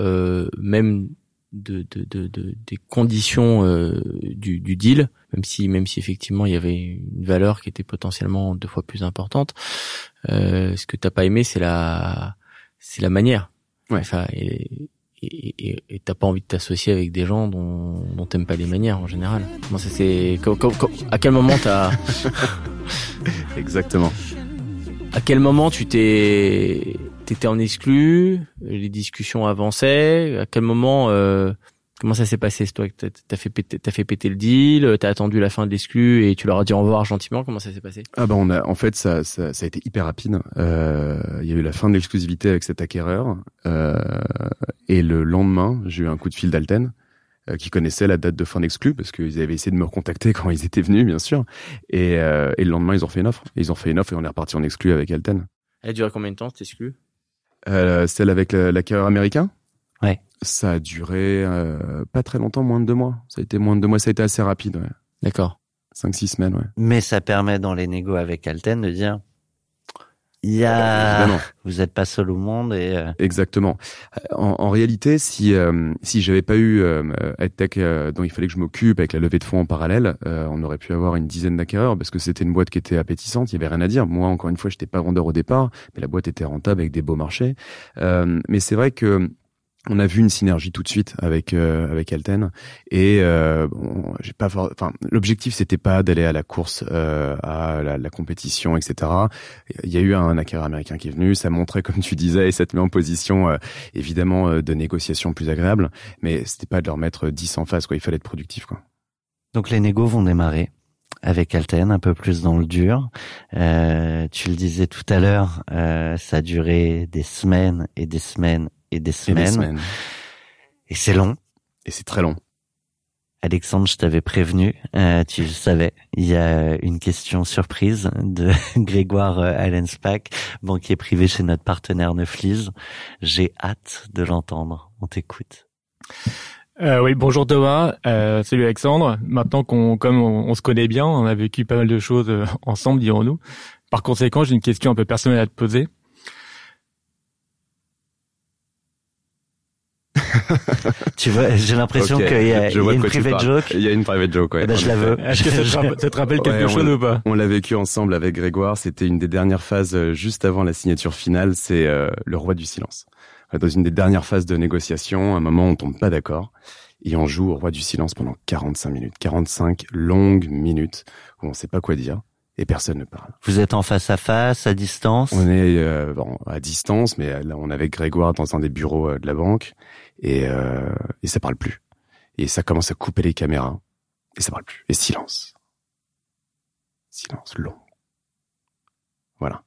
même de, de, de, de, des conditions euh, du, du, deal, même si même si effectivement il y avait une valeur qui était potentiellement deux fois plus importante. Euh, ce que t'as pas aimé, c'est la c'est la manière. Ouais. Enfin, et et et t'as pas envie de t'associer avec des gens dont dont t'aimes pas les manières en général. Comment ça c'est à quel moment t'as *laughs* exactement. À quel moment tu t'es t'étais en exclu, les discussions avançaient. À quel moment, euh, comment ça s'est passé Toi, t'as fait péter, t'as fait péter le deal, t'as attendu la fin de l'exclu et tu leur as dit au revoir gentiment. Comment ça s'est passé? Ah bah on a, en fait, ça, ça, ça a été hyper rapide. Euh, il y a eu la fin de l'exclusivité avec cet acquéreur euh, et le lendemain, j'ai eu un coup de fil d'Alten euh, qui connaissait la date de fin d'exclu parce qu'ils avaient essayé de me recontacter *laughs* quand ils étaient venus, bien sûr. Et, euh, et le lendemain, ils ont fait une offre. Ils ont fait une offre et on est reparti en exclu avec Alten. Elle a duré combien de temps cette exclu? Euh, celle avec l'acquéreur américain? Ouais. Ça a duré euh, pas très longtemps, moins de deux mois. Ça a été moins de deux mois, ça a été assez rapide. Ouais. D'accord. Cinq, six semaines, ouais. Mais ça permet dans les négos avec Alten de dire il y a, vous êtes pas seul au monde et euh, exactement. En, en, réalité, si euh, si j'avais pas eu euh, EdTech euh, dont il fallait que je m'occupe avec la levée de fonds en parallèle, on aurait pu avoir une dizaine d'acquéreurs parce que c'était une boîte qui était appétissante. Il y avait rien à dire. Moi, encore une fois, j'étais pas vendeur au départ, mais la boîte était rentable avec des beaux marchés. mais c'est vrai que on a vu une synergie tout de suite avec euh, avec Alten. Et euh, bon, j'ai pas enfin l'objectif c'était pas d'aller à la course euh, à la, la, compétition etc il y a eu un acquéreur américain qui est venu. Ça montrait comme tu disais et ça te met en position euh, évidemment euh, de négociation plus agréable. Mais c'était pas de leur mettre 10 en face quoi. Il fallait être productif quoi. Donc les négos vont démarrer avec Alten, un peu plus dans le dur. Euh, tu le disais tout à l'heure, euh, ça a duré des semaines et des semaines et des semaines. Et, c'est long. Et c'est très long. Alexandre, je t'avais prévenu, euh, tu le savais. Il y a une question surprise de *laughs* Grégoire euh, Allenspack, banquier privé chez notre partenaire Neuflise. J'ai hâte de l'entendre. On t'écoute. Euh, oui, bonjour Thomas, euh, salut Alexandre. Maintenant qu'on, comme on, on, se connaît bien, on a vécu pas mal de choses euh, ensemble, dirons-nous. Par conséquent, j'ai une question un peu personnelle à te poser. *laughs* tu vois, j'ai l'impression qu'il y a, il y a une private joke. Il y a une private joke, ouais. Eh ben, je la veux. Est-ce que ça te, ça te rappelle quelque Ouais, chose on- ou pas? On l'a vécu ensemble avec Grégoire. C'était une des dernières phases euh, juste avant la signature finale. C'est euh, le roi du silence. Dans une des dernières phases de négociation, à un moment, on tombe pas d'accord. Et on joue au roi du silence pendant 45 minutes. 45 longues minutes où on sait pas quoi dire et personne ne parle. Vous êtes en face à face, à distance? On est euh, bon, à distance, mais là, on avait Grégoire dans un des bureaux euh, de la banque et, euh, et ça parle plus. Et ça commence à couper les caméras et ça parle plus. Et silence. Silence long. Voilà.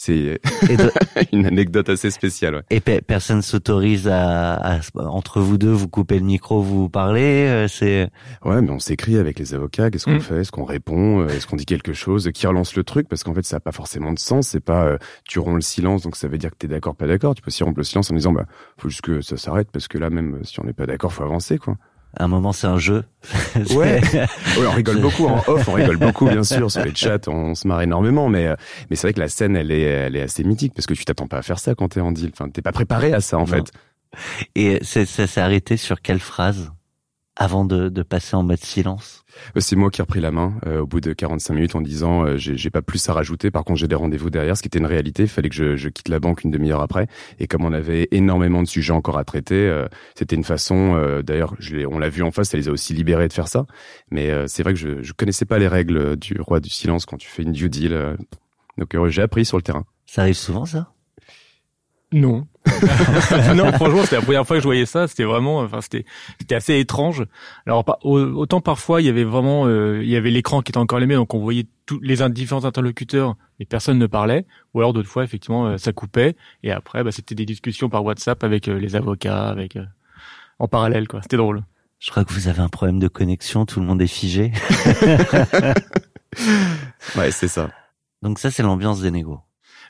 C'est *laughs* une anecdote assez spéciale. Ouais. et pe- personne s'autorise à, à- entre vous deux, vous coupez le micro, vous vous parlez. euh, C'est ouais, mais on s'écrit avec les avocats. Qu'est-ce qu'on Mm. fait? Est-ce qu'on répond? Euh, Est-ce qu'on dit quelque chose? Qui relance le truc? Parce qu'en fait, ça n'a pas forcément de sens. C'est pas euh, tu romps le silence, donc ça veut dire que t'es d'accord, pas d'accord. Tu peux aussi rompre le silence en disant bah faut juste que ça s'arrête parce que là même si on n'est pas d'accord, faut avancer quoi. À un moment, c'est un jeu. Ouais. *laughs* Ouais, on rigole beaucoup en off, on rigole beaucoup bien sûr sur les chats, on se marre énormément, mais euh, mais c'est vrai que la scène elle est elle est assez mythique parce que tu t'attends pas à faire ça quand t'es en deal. Enfin, t'es pas préparé à ça en Non. fait. Et ça s'est arrêté sur quelle phrase? Avant de, de passer en mode silence Euh, C'est moi qui ai repris la main euh, au bout de 45 minutes en disant euh, j'ai j'ai pas plus à rajouter. Par contre, j'ai des rendez-vous derrière, ce qui était une réalité. Il fallait que je, je quitte la banque une demi-heure après. Et comme on avait énormément de sujets encore à traiter, euh, c'était une façon. euh, D'ailleurs, je l'ai- on l'a vu en face, ça les a aussi libérés de faire ça. Mais euh, c'est vrai que je, je connaissais pas les règles du roi du silence quand tu fais une due deal. euh. donc euh, j'ai appris sur le terrain. Ça arrive souvent, ça? Non. *laughs* non, franchement, c'était la première fois que je voyais ça. C'était vraiment, enfin, c'était, c'était assez étrange. Alors, autant parfois, il y avait vraiment, euh, il y avait l'écran qui était encore allumé, donc on voyait tous les différents interlocuteurs, mais personne ne parlait. Ou alors d'autres fois, effectivement, euh, ça coupait. Et après, bah, c'était des discussions par WhatsApp avec euh, les avocats, avec euh, en parallèle, quoi. C'était drôle. Je crois que vous avez un problème de connexion, tout le monde est figé. *laughs* *laughs* Ouais, c'est ça. Donc ça, c'est l'ambiance des négos.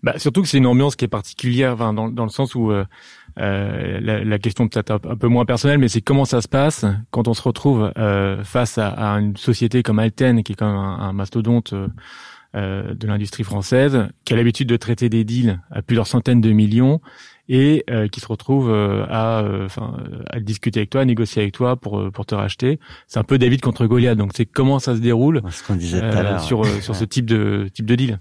Bah, surtout que c'est une ambiance qui est particulière, enfin, dans, dans le sens où euh, euh, la, la question peut-être un, un peu moins personnelle, mais c'est comment ça se passe quand on se retrouve euh, face à, à une société comme Alten, qui est quand même un, un mastodonte euh, euh, de l'industrie française, qui a l'habitude de traiter des deals à plusieurs centaines de millions et euh, qui se retrouve euh, à, à discuter avec toi, à négocier avec toi pour pour te racheter. C'est un peu David contre Goliath, donc c'est comment ça se déroule Ce disait sur sur ce type de type de deal.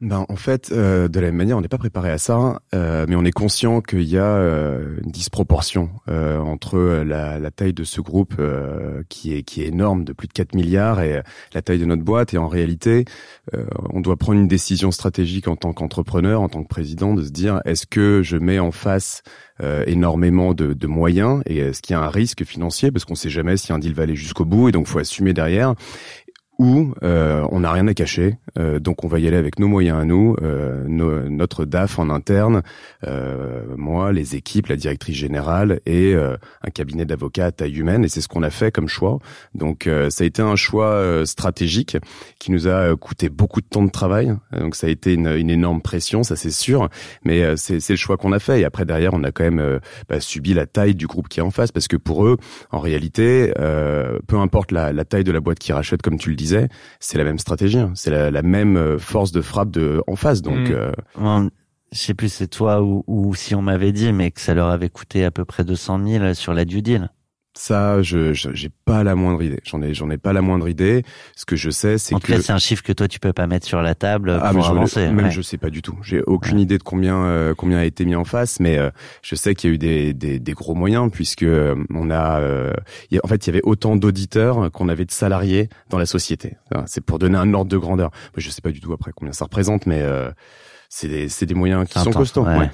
Ben, en fait, euh, de la même manière, on n'est pas préparé à ça, euh, mais on est conscient qu'il y a euh, une disproportion euh, entre la, la taille de ce groupe euh, qui est qui est énorme, de plus de 4 milliards, et la taille de notre boîte. Et en réalité, euh, on doit prendre une décision stratégique en tant qu'entrepreneur, en tant que président, de se dire est-ce que je mets en face euh, énormément de, de moyens et est-ce qu'il y a un risque financier? Parce qu'on sait jamais si un deal va aller jusqu'au bout et donc faut assumer derrière ou euh, on n'a rien à cacher, euh, donc on va y aller avec nos moyens à nous, euh, nos- notre DAF en interne, euh, moi, les équipes, la directrice générale et euh, un cabinet d'avocats à taille humaine, et c'est ce qu'on a fait comme choix. Donc euh, ça a été un choix stratégique qui nous a coûté beaucoup de temps de travail, donc ça a été une, une énorme pression, ça c'est sûr, mais c'est le choix qu'on a fait. Et après derrière, on a quand même bah, subi la taille du groupe qui est en face, parce que pour eux, en réalité, peu importe la, la taille de la boîte qui rachète, comme tu le disais, c'est la même stratégie, hein. c'est la, la même euh, force de frappe de en face. Donc Mm. euh, je sais plus c'est toi ou, ou si on m'avait dit, mais que ça leur avait coûté à peu près 200 000 sur la due deal. Ça, je j'ai pas la moindre idée. J'en ai j'en ai pas la moindre idée. Ce que je sais, c'est que en tout cas, c'est un chiffre que toi tu peux pas mettre sur la table ah, pour mais je- avancer. Même ouais. je sais pas du tout. J'ai aucune idée de combien euh, combien a été mis en face, mais euh, je sais qu'il y a eu des, des, des gros moyens puisque euh, on a, euh, y a- en fait, il y avait autant d'auditeurs qu'on avait de salariés dans la société. Enfin, C'est pour donner un ordre de grandeur. Je sais pas du tout après combien ça représente, mais euh, c'est des c'est des moyens qui sont intense, costauds. ouais.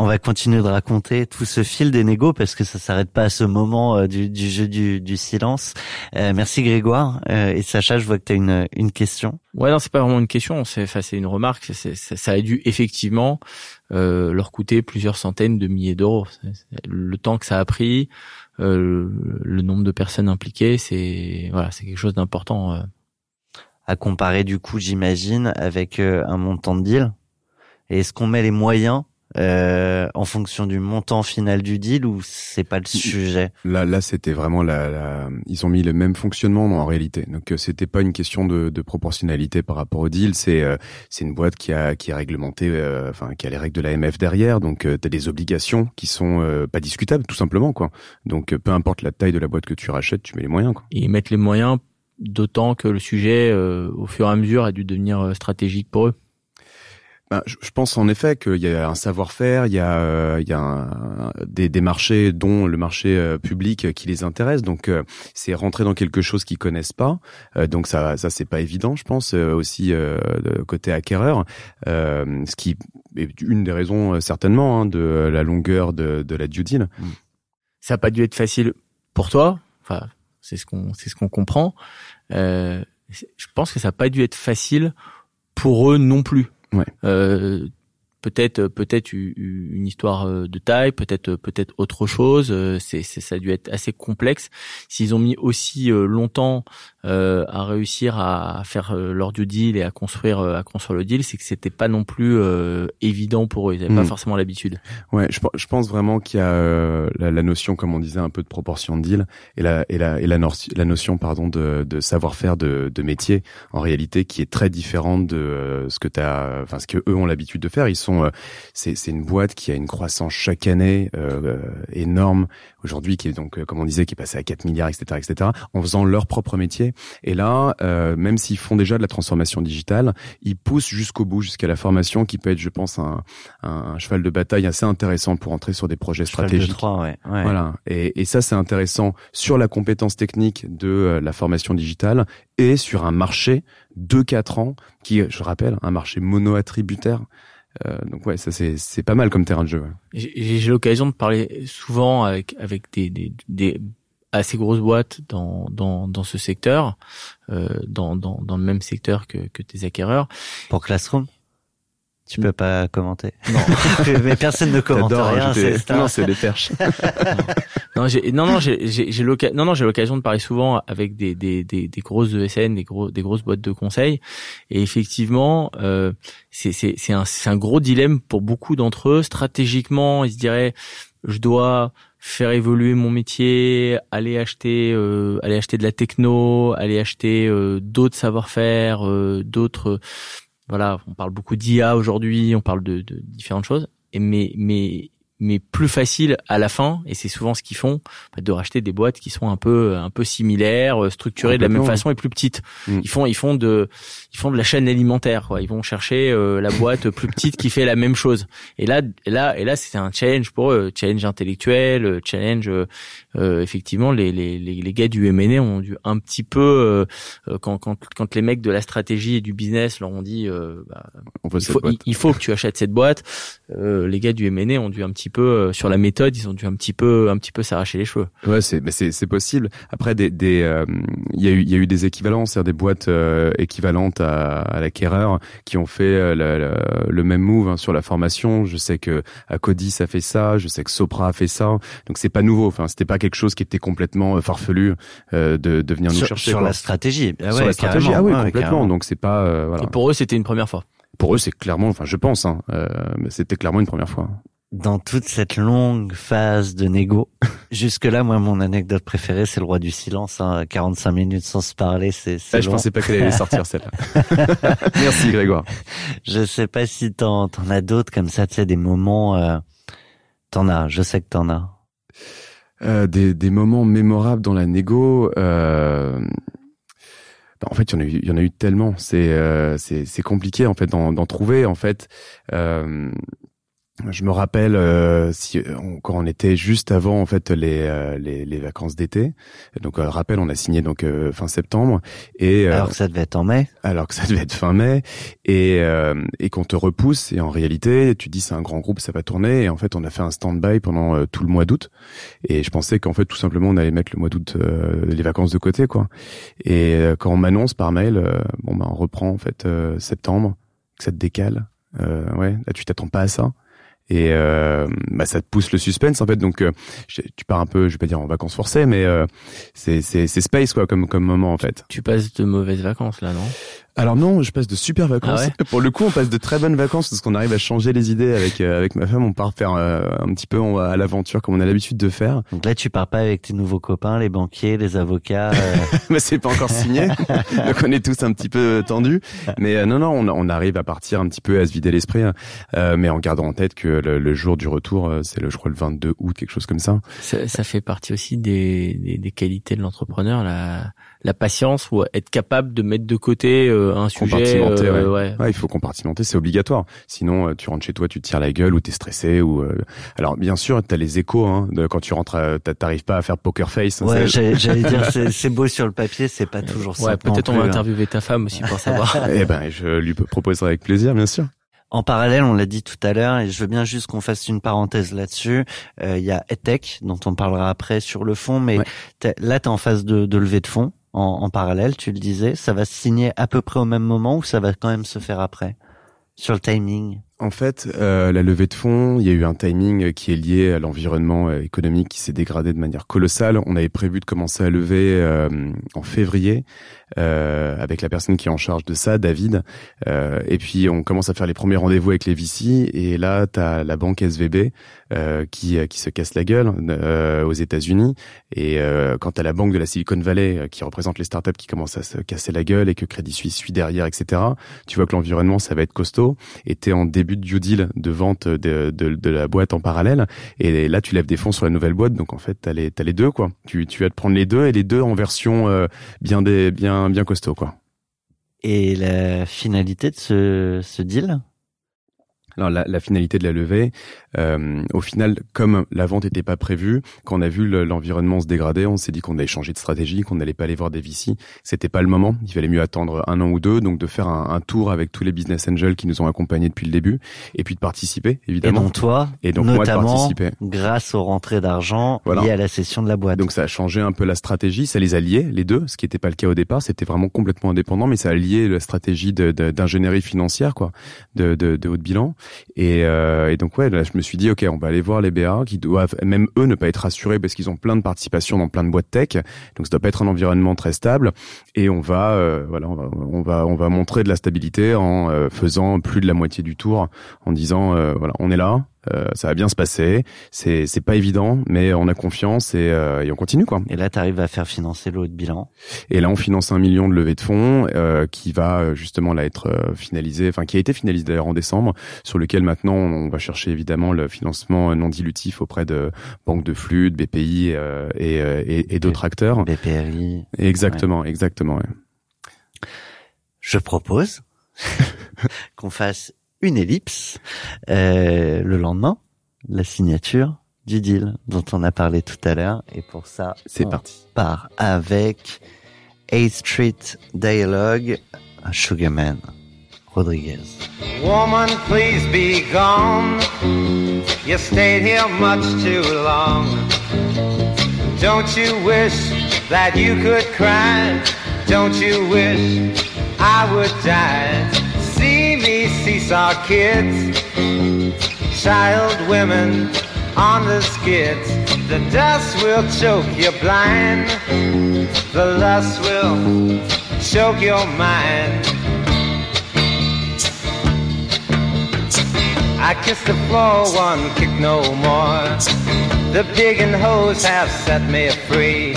On va continuer de raconter tout ce fil des négos parce que ça s'arrête pas à ce moment euh, du, du jeu du, du silence. Euh, merci Grégoire Euh, et Sacha, je vois que tu as une, une question. Ouais, non, c'est pas vraiment une question, c'est, enfin, c'est une remarque. Ça, ça a dû effectivement euh, leur coûter plusieurs centaines de milliers d'euros. Le temps que ça a pris, euh, le nombre de personnes impliquées, c'est voilà, c'est quelque chose d'important. euh. À comparer du coup, j'imagine, avec un montant de deal. Et est-ce qu'on met les moyens euh, en fonction du montant final du deal ou c'est pas le sujet Là, là, c'était vraiment la, la- Ils ont mis le même fonctionnement en réalité. Donc, euh, c'était pas une question de, de proportionnalité par rapport au deal. C'est, euh, c'est une boîte qui a, qui est réglementée, euh, enfin, qui a les règles de l'AMF derrière. Donc, tu t'as des obligations qui sont euh, pas discutables, tout simplement, quoi. Donc, euh, peu importe la taille de la boîte que tu rachètes, tu mets les moyens, quoi. Et mettre les moyens, d'autant que le sujet, euh, au fur et à mesure, a dû devenir euh, stratégique pour eux. Ben, je, pense en effet qu'il y a un savoir-faire, il y a, euh, il y a un- des, des marchés, dont le marché euh, public, qui les intéresse. Donc, euh, c'est rentrer dans quelque chose qu'ils connaissent pas. Euh, donc, ça, ça c'est pas évident, je pense. euh, aussi euh, côté acquéreur, ce qui est une des raisons certainement hein, de la longueur de, de la due deal. ça n'a pas dû être facile pour toi. Enfin, c'est ce qu'on c'est ce qu'on comprend. Je pense que ça n'a pas dû être facile pour eux non plus. Euh, peut-être peut-être une histoire euh, de taille, peut-être peut-être autre chose. Euh, C'est ça a dû être assez complexe. S'ils ont mis aussi longtemps euh, à réussir à faire leur due deal et à construire euh, à construire le deal, c'est que c'était pas non plus euh, évident pour eux. Ils n'avaient pas Mm. forcément l'habitude. Ouais, je, je pense vraiment qu'il y a euh, la, la notion, comme on disait, un peu de proportion de deal et la et la et la, la notion, pardon, de, de savoir-faire de, de métier en réalité qui est très différente de euh, ce que t'as, enfin ce que eux ont l'habitude de faire. Ils sont, euh, c'est c'est une boîte qui a une croissance chaque année énorme aujourd'hui, qui est donc, comme on disait, qui est passée à 4 milliards, etc., etc., en faisant leur propre métier. Et là, euh, même s'ils font déjà de la transformation digitale, ils poussent jusqu'au bout, jusqu'à la formation, qui peut être, je pense, un, un, un cheval de bataille assez intéressant pour entrer sur des projets Cheval de stratégiques. Troie, ouais. ouais. Voilà. Et, et ça, c'est intéressant sur la compétence technique de euh, la formation digitale et sur un marché de 4 ans qui, je rappelle, un marché mono-attributaire. Euh, donc ouais, ça c'est c'est pas mal comme terrain de jeu. j'ai l'occasion de parler souvent avec avec des, des, des assez grosses boîtes dans dans dans ce secteur, euh, dans dans dans le même secteur que que tes acquéreurs. Pour Classroom? Tu peux pas commenter. Non. *laughs* Mais personne ne commente rien. C'est Non, c'est des perches. *laughs* non, j'ai non non j'ai j'ai j'ai l'occasion non non j'ai l'occasion de parler souvent avec des des des, des grosses ESN, des gros des grosses boîtes de conseil et effectivement euh, c'est c'est c'est un c'est un gros dilemme pour beaucoup d'entre eux stratégiquement, ils se diraient je dois faire évoluer mon métier, aller acheter euh, aller acheter de la techno, aller acheter euh, d'autres savoir-faire, euh, d'autres voilà, on parle beaucoup d'IA aujourd'hui, on parle de, de différentes choses. Et mais mais mais plus facile à la fin et c'est souvent ce qu'ils font bah, de racheter des boîtes qui sont un peu un peu similaires euh, structurées de la même façon et plus petites. Mm. ils font ils font de ils font de la chaîne alimentaire quoi ils vont chercher euh, la boîte plus petite qui fait la même chose et là et là et là c'est un challenge pour eux challenge intellectuel euh, challenge euh, euh, effectivement les, les les les gars du M&A ont dû un petit peu euh, quand quand quand les mecs de la stratégie et du business leur ont dit bah, On il faut, il, il faut que tu achètes cette boîte. Les gars du M&A ont dû un petit peu sur la méthode, ils ont dû un petit peu, un petit peu s'arracher les cheveux. Ouais, c'est mais c'est c'est possible. Après des des euh, il y a eu il y a eu des équivalences, c'est-à-dire des boîtes euh, équivalentes à, à l'acquéreur qui ont fait euh, le, le, le même move hein, sur la formation. Je sais que Acodis a fait ça, je sais que Sopra a fait ça. Donc c'est pas nouveau. Enfin, c'était pas quelque chose qui était complètement euh, farfelu euh, de de venir nous sur, chercher sur quoi. la stratégie. Ah sur ouais, la stratégie. Ah oui, Ouais, complètement. carrément. Donc c'est pas euh, voilà. Et pour eux, c'était une première fois. Pour eux, c'est clairement, enfin, je pense, hein, euh, c'était clairement une première fois. Dans toute cette longue phase de négo, *laughs* jusque-là, moi, mon anecdote préférée, c'est le roi du silence. Hein. 45 minutes sans se parler, c'est Ah, je pensais pas qu'elle allait sortir celle-là. *laughs* Merci Grégoire. Je sais pas si t'en t'en as d'autres comme ça, tu sais, des moments. Euh... T'en as, je sais que t'en as. Euh, des, des moments mémorables dans la négo. Euh... bah, en fait, il y en a eu, il y en a eu tellement. C'est euh, c'est c'est compliqué en fait d'en d'en trouver. En fait, euh, je me rappelle euh, si on, quand on était juste avant en fait les euh, les, les vacances d'été. Donc euh, rappel, on a signé donc euh, fin septembre. Et euh, Alors que ça devait être en mai. alors que ça devait être fin mai. Et euh, et qu'on te repousse. Et en réalité tu dis c'est un grand groupe ça va tourner. Et en fait on a fait un stand-by pendant euh, tout le mois d'août. Et je pensais qu'en fait tout simplement on allait mettre le mois d'août euh, les vacances de côté quoi. Et euh, quand on m'annonce par mail euh, bon ben on reprend en fait euh, septembre que ça te décale. Euh, ouais. Là tu t'attends pas à ça? Et euh, bah, ça te pousse le suspense en fait. Donc euh, tu pars un peu je vais pas dire en vacances forcées mais euh, c'est c'est space quoi comme comme moment en fait. Tu passes de mauvaises vacances là, non? Alors non, je passe de super vacances. Ah Pour le coup, on passe de très bonnes vacances parce qu'on arrive à changer les idées avec euh, avec ma femme. On part faire euh, un petit peu on va à l'aventure comme on a l'habitude de faire. Donc là, tu pars pas avec tes nouveaux copains, les banquiers, les avocats. euh, *laughs* Mais c'est pas encore signé, *laughs* donc on est tous un petit peu tendus. Mais euh, non, non, on, on arrive à partir un petit peu à se vider l'esprit, hein. Euh, mais en gardant en tête que le, le jour du retour, euh, c'est le je crois le 22 août, quelque chose comme ça. ça, ça fait partie aussi des, des, des qualités de l'entrepreneur, la, la patience ou être capable de mettre de côté euh, un sujet. Compartimenter, euh, ouais. Ouais, il faut compartimenter, c'est obligatoire. Sinon, euh, tu rentres chez toi, tu te tires la gueule ou t'es stressé ou. euh, Alors, bien sûr, t'as les échos. Hein, de, quand tu rentres, t'arrives pas à faire poker face. hein, Ouais, j'allais dire, *laughs* c'est beau sur le papier, c'est pas toujours Ouais, simple. non peut-être on va hein. interviewer ta femme aussi pour savoir. *laughs* Eh ben, je lui proposerai avec plaisir, bien sûr. En parallèle, on l'a dit tout à l'heure, et je veux bien juste qu'on fasse une parenthèse là-dessus. euh, Il y a EdTech, dont on parlera après sur le fond, mais Ouais. t'es- là, tu es en phase de, de levée de fonds en, en parallèle, tu le disais. Ça va se signer à peu près au même moment ou ça va quand même se faire après Sur le timing? En fait, euh, la levée de fonds, il y a eu un timing qui est lié à l'environnement euh, économique qui s'est dégradé de manière colossale. On avait prévu de commencer à lever euh, en février avec la personne qui est en charge de ça, David. Euh, et puis on commence à faire les premiers rendez-vous avec les VC. Et là, tu as la banque SVB euh, qui, euh, qui se casse la gueule euh, aux États-Unis. Et euh, quand tu as la banque de la Silicon Valley euh, qui représente les startups qui commencent à se casser la gueule et que Crédit Suisse suit derrière, etc., tu vois que l'environnement, ça va être costaud. Et tu en début de due deal de vente de, de, de la boîte en parallèle. Et là, tu lèves des fonds sur la nouvelle boîte. Donc en fait, tu as, t'as les deux. quoi. Tu, tu vas te prendre les deux et les deux en version euh, bien, des, bien, bien costaud. quoi. Et la finalité de ce, ce deal? Alors la, la finalité de la levée, euh, au final, comme la vente n'était pas prévue, quand on a vu le- l'environnement se dégrader, on s'est dit qu'on allait changer de stratégie, qu'on n'allait pas aller voir des VC. C'était pas le moment. Il fallait mieux attendre un an ou deux, donc de faire un, un tour avec tous les business angels qui nous ont accompagnés depuis le début, et puis de participer, Et évidemment. donc toi, Et donc, moi, de notamment participer. grâce aux rentrées d'argent Voilà. liées à la cession de la boîte. Donc ça a changé un peu la stratégie, ça les a liés, les deux, ce qui n'était pas le cas au départ, c'était vraiment complètement indépendant, mais ça a lié la stratégie d'ingénierie financière, quoi, de, de, de haut de bilan. Et, euh, et donc ouais, je me suis dit, ok, on va aller voir les BA qui doivent, même eux, ne pas être rassurés parce qu'ils ont plein de participations dans plein de boîtes tech, donc ça doit pas être un environnement très stable. Et on va, euh, voilà, on va, on va, on va montrer de la stabilité en euh, faisant plus de la moitié du tour, en disant, euh, voilà, on est là. Euh, ça va bien se passer. C'est c'est pas évident, mais on a confiance et, euh, et on continue quoi. Et là, tu arrives à faire financer de bilan. Et là, on finance un million de levée de fonds euh, qui va justement là être finalisé, enfin qui a été finalisé d'ailleurs en décembre, sur lequel maintenant on va chercher évidemment le financement non dilutif auprès de banques de flux, de BPI euh, et, et, et d'autres acteurs. BPRI. Exactement, exactement. ouais. Je propose *laughs* qu'on fasse une ellipse euh, le lendemain, la signature du deal dont on a parlé tout à l'heure. Et pour ça, C'est on parti. part avec A Street Dialogue, Sugarman Rodriguez. Woman, please be gone. You stayed here much too long. Don't you wish that you could cry? Don't you wish I would die? See seesaw kids, child women on the skids. The dust will choke you blind. The lust will choke your mind. I kiss the floor, one kick no more. The pig and hose have set me free.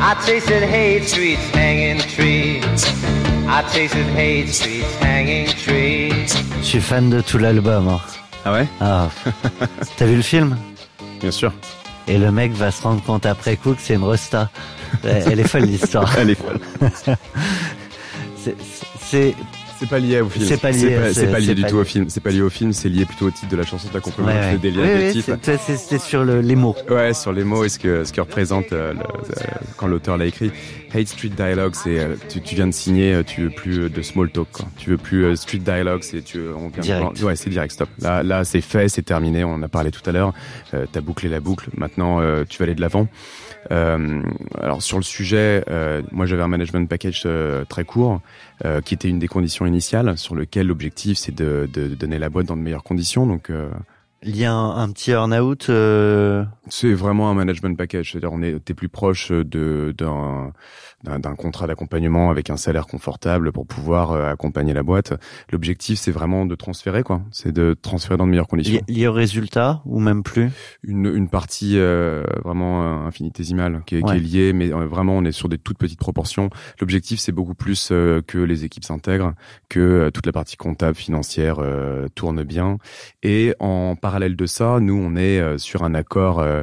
I tasted hate streets, hanging trees. I tasted hate streets, hanging trees. Je suis fan de tout l'album. hein. Ah ouais, Ah, *laughs* t'as vu le film bien sûr. Et le mec va se rendre compte après coup que c'est une rosta. Elle est folle l'histoire. Elle est folle. *laughs* C'est- C'est pas lié au film. C'est pas lié, C'est pas, du tout au film. C'est pas lié au film. C'est lié plutôt au titre de la chanson. T'as compris le délire de c'était sur le, les mots. Ouais, sur les mots et ce que, ce que représente euh, euh, quand l'auteur l'a écrit. Hate Street Dialogue, c'est euh, tu, viens de signer, tu veux plus de small talk. Quoi. Tu veux plus Street Dialogue, c'est tu on vient de- Direct. ouais, c'est direct, stop. Là, là, c'est fait, c'est terminé. On en a parlé tout à l'heure. Euh, T'as bouclé la boucle. Maintenant, euh, tu vas aller de l'avant. Euh, alors sur le sujet, moi j'avais un management package très court qui était une des conditions sur lequel l'objectif c'est de donner la boîte dans de meilleures conditions. Donc euh, Il y a un, un petit earn-out. euh, c'est vraiment un management package, c'est-à-dire on est t'es plus proche de d'un d'un contrat d'accompagnement avec un salaire confortable pour pouvoir euh, accompagner la boîte. L'objectif c'est vraiment de transférer quoi, c'est de transférer dans de meilleures conditions. li- lié au résultat ou même plus? Une une partie euh, vraiment euh, infinitésimale qui est, qui est liée, mais euh, vraiment on est sur des toutes petites proportions. L'objectif c'est beaucoup plus que les équipes s'intègrent, que toute la partie comptable financière euh, tourne bien. Et en parallèle de ça, nous on est euh, sur un accord, euh,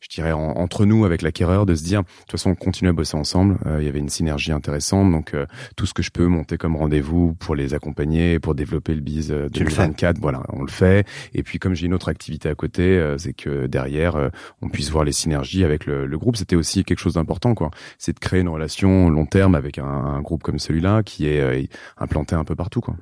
je dirais en- entre nous avec l'acquéreur, de se dire de toute façon on continue à bosser ensemble. Euh, il y avait une synergie intéressante, donc euh, tout ce que je peux monter comme rendez-vous pour les accompagner, pour développer le biz euh, Tu le fais. 2024, voilà, on le fait. Et puis comme j'ai une autre activité à côté, euh, c'est que derrière euh, on puisse voir les synergies avec le, le groupe. C'était aussi quelque chose d'important, quoi. C'est de créer une relation long terme avec un, un groupe comme celui-là qui est euh, implanté un peu partout, quoi.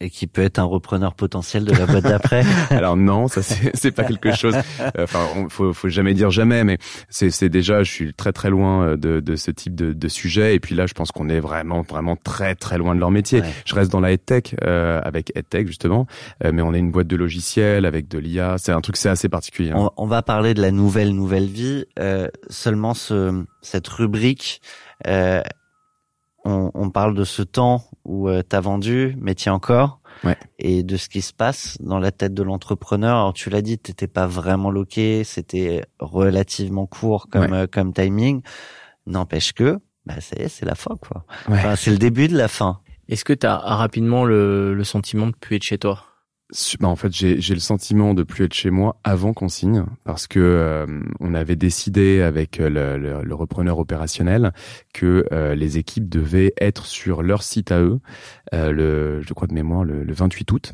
Et qui peut être un repreneur potentiel de la boîte d'après. *laughs* Alors non, ça c'est pas quelque chose. euh, Enfin, on- faut faut jamais dire jamais, mais c'est déjà, je suis très très loin euh, de de ce type de de sujet. Et puis là, je pense qu'on est vraiment vraiment très très loin de leur métier. Ouais. Je reste dans la EdTech euh, avec EdTech justement, euh, mais on est une boîte de logiciels avec de l'IA. C'est un truc c'est assez particulier. hein. On, on va parler de la nouvelle nouvelle vie. Euh, seulement ce, cette rubrique, euh, on, on parle de ce temps où euh, t'as vendu, mais tiens encore, Ouais. et de ce qui se passe dans la tête de l'entrepreneur. Alors tu l'as dit, t'étais pas vraiment loqué, c'était relativement court comme euh, comme timing. N'empêche que, bah ça y est, c'est la fin quoi. Ouais. Enfin, c'est le début de la fin. Est-ce que tu as rapidement le, le sentiment de plus être chez toi? Bah, en fait, j'ai le sentiment de plus être chez moi avant qu'on signe, parce que euh, on avait décidé avec euh, le, repreneur opérationnel que euh, les équipes devaient être sur leur site à eux, le, je crois de mémoire, le 28 août.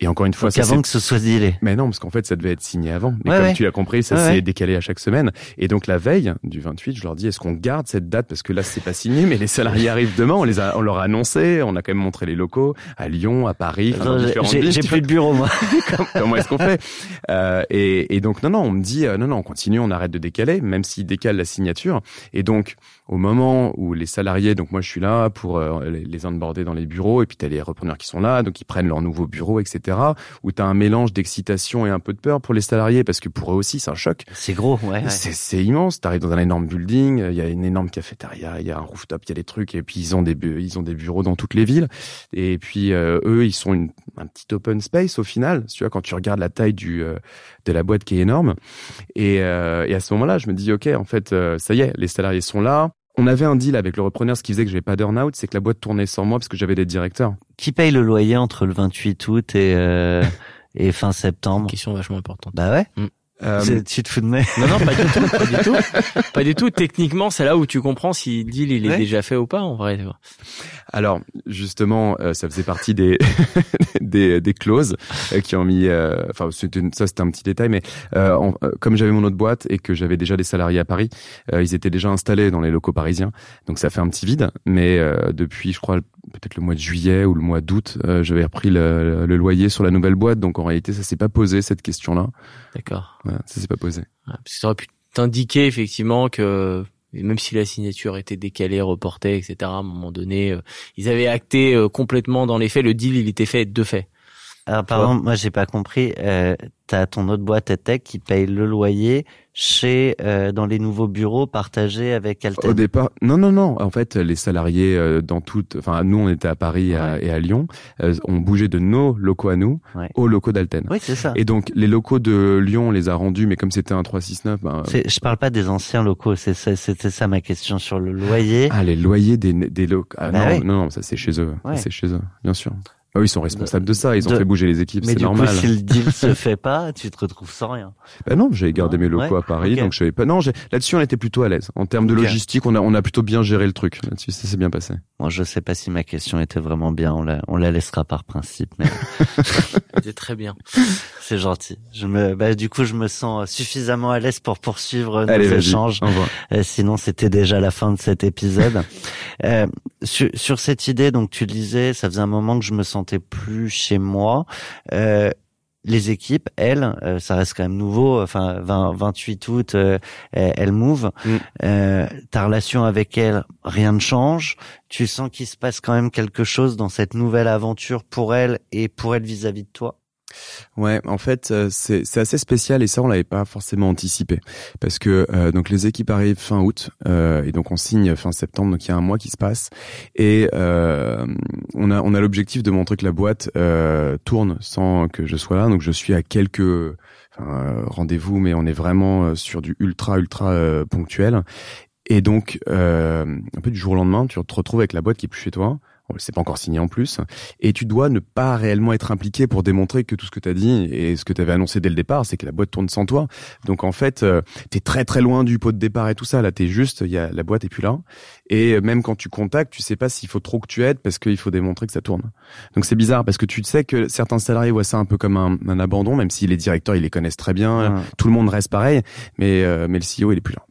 Et encore une fois, Donc ça avant que ce soit dealé. mais non, parce qu'en fait, ça devait être signé avant. Mais Ouais, comme ouais. tu l'as compris, ça s'est ouais. décalé à chaque semaine. Et donc, la veille du 28, je leur dis, est-ce qu'on garde cette date? Parce que là, c'est pas signé, mais les salariés arrivent demain. On les a, on leur a annoncé. On a quand même montré les locaux à Lyon, à Paris, enfin, j'ai- plus de bureau moi. *laughs* comment, est-ce qu'on fait Euh, et, et donc non non on me dit euh, non non on continue on arrête de décaler même s'ils décalent la signature et donc au moment où les salariés donc moi je suis là pour euh, les, les onboarder dans les bureaux et puis t'as les repreneurs qui sont là donc ils prennent leur nouveau bureau etc où t'as un mélange d'excitation et un peu de peur pour les salariés parce que pour eux aussi c'est un choc C'est gros, ouais. ouais. c'est, immense. T'arrives dans un énorme building, il y a une énorme cafétéria, il y a un rooftop, il y a des trucs, et puis ils ont des ils ont des bureaux dans toutes les villes. Et puis euh, eux, ils sont une, un petit open space au final. Tu vois, quand tu regardes la taille du euh, de la boîte qui est énorme. Et, euh, et à ce moment-là, je me dis ok, en fait, ça y est, les salariés sont là. On avait un deal avec le repreneur, ce qui faisait que j'avais pas d'earn-out, c'est que la boîte tournait sans moi parce que j'avais des directeurs. Qui paye le loyer entre le 28 août et euh, *laughs* et fin septembre? Question vachement importante. Bah ouais. Euh, C'est- Tu te fous de moi Non, non, pas du tout, pas du tout. *laughs* Pas du tout. Techniquement, c'est là où tu comprends si le deal il est Ouais. déjà fait ou pas, en vrai. Alors justement, euh, ça faisait partie des *laughs* des, des clauses euh, qui ont mis. euh, Enfin, ça c'était un petit détail, mais euh, en- euh, comme j'avais mon autre boîte et que j'avais déjà des salariés à Paris, euh, ils étaient déjà installés dans les locaux parisiens, donc ça fait un petit vide. Mais euh, depuis, je crois peut-être le mois de juillet ou le mois d'août, euh, j'avais repris le, le loyer sur la nouvelle boîte, donc en réalité, ça s'est pas posé cette question-là. D'accord. Voilà, ça s'est pas posé. Ouais, Parce que ça aurait pu t'indiquer effectivement que même si la signature était décalée, reportée, etc. À un moment donné, euh, ils avaient acté euh, complètement dans les faits. Le deal, il était fait de fait. Alors pardon, moi j'ai pas compris. Euh, T'as ton autre boîte à tech qui paye le loyer chez euh, dans les nouveaux bureaux partagés avec Au Alten. départ, non, non, non. En fait, les salariés euh, dans toutes, enfin, nous, on était à Paris et à- et à Lyon, euh, on bougeait de nos locaux à nous Ouais. aux locaux d'Alten. Oui, c'est ça. Et donc, les locaux de Lyon, on les a rendus, mais comme c'était un 369, ben, Je parle pas des anciens locaux. C'est ça, c'était ça ma question sur le loyer. ah, les loyers des, des locaux. Ah, Bah non, non, non, ça c'est chez eux. C'est chez eux, bien sûr. Ah oui, ils sont responsables de ça. Ils ont De- fait bouger les équipes, Mais c'est du normal. coup, si le deal se *laughs* fait pas, tu te retrouves sans rien. Bah non, j'avais gardé Non, mes locaux ouais, à Paris, donc je savais pas. Non, j'ai- là-dessus, on était plutôt à l'aise. En termes de logistique, on a, on a plutôt bien géré le truc. Là-dessus, ça s'est bien passé. Bon, je sais pas si ma question était vraiment bien. On la, on la laissera par principe, mais *laughs* C'était très bien. c'est gentil. Je me, bah, du coup, je me sens suffisamment à l'aise pour poursuivre nos Allez, échanges. Euh, sinon, c'était déjà la fin de cet épisode. Euh, sur, sur cette idée, donc tu le disais, ça faisait un moment que je me sentais plus chez moi. Euh, les équipes, elles, euh, ça reste quand même nouveau. Enfin, 20, 28 août, euh, elles elles move. Mm. Euh, ta relation avec elles, rien ne change. Tu sens qu'il se passe quand même quelque chose dans cette nouvelle aventure pour elles et pour elles vis-à-vis de toi? Ouais, en fait, euh, c'est assez spécial et ça, on l'avait pas forcément anticipé parce que euh, donc les équipes arrivent fin août euh, et donc on signe fin septembre, donc il y a un mois qui se passe et euh, on a on a l'objectif de montrer que la boîte euh, tourne sans que je sois là. Donc je suis à quelques enfin, euh, rendez-vous, mais on est vraiment sur du ultra ultra ponctuel. Et donc, un peu du jour au lendemain, tu te retrouves avec la boîte qui est plus chez toi. C'est pas encore signé en plus. Et tu dois ne pas réellement être impliqué pour démontrer que tout ce que tu as dit et ce que tu avais annoncé dès le départ, c'est que la boîte tourne sans toi. Donc en fait, euh, t'es très très loin du pot de départ et tout ça. Là, t'es juste, il y a la boîte est plus là. Et même quand tu contactes, tu sais pas s'il faut trop que tu aides parce qu'il faut démontrer que ça tourne. Donc c'est bizarre parce que tu sais que certains salariés voient ça un peu comme un, un abandon, même si les directeurs ils les connaissent très bien. Tout le monde reste pareil, mais euh, mais le CEO il est plus là.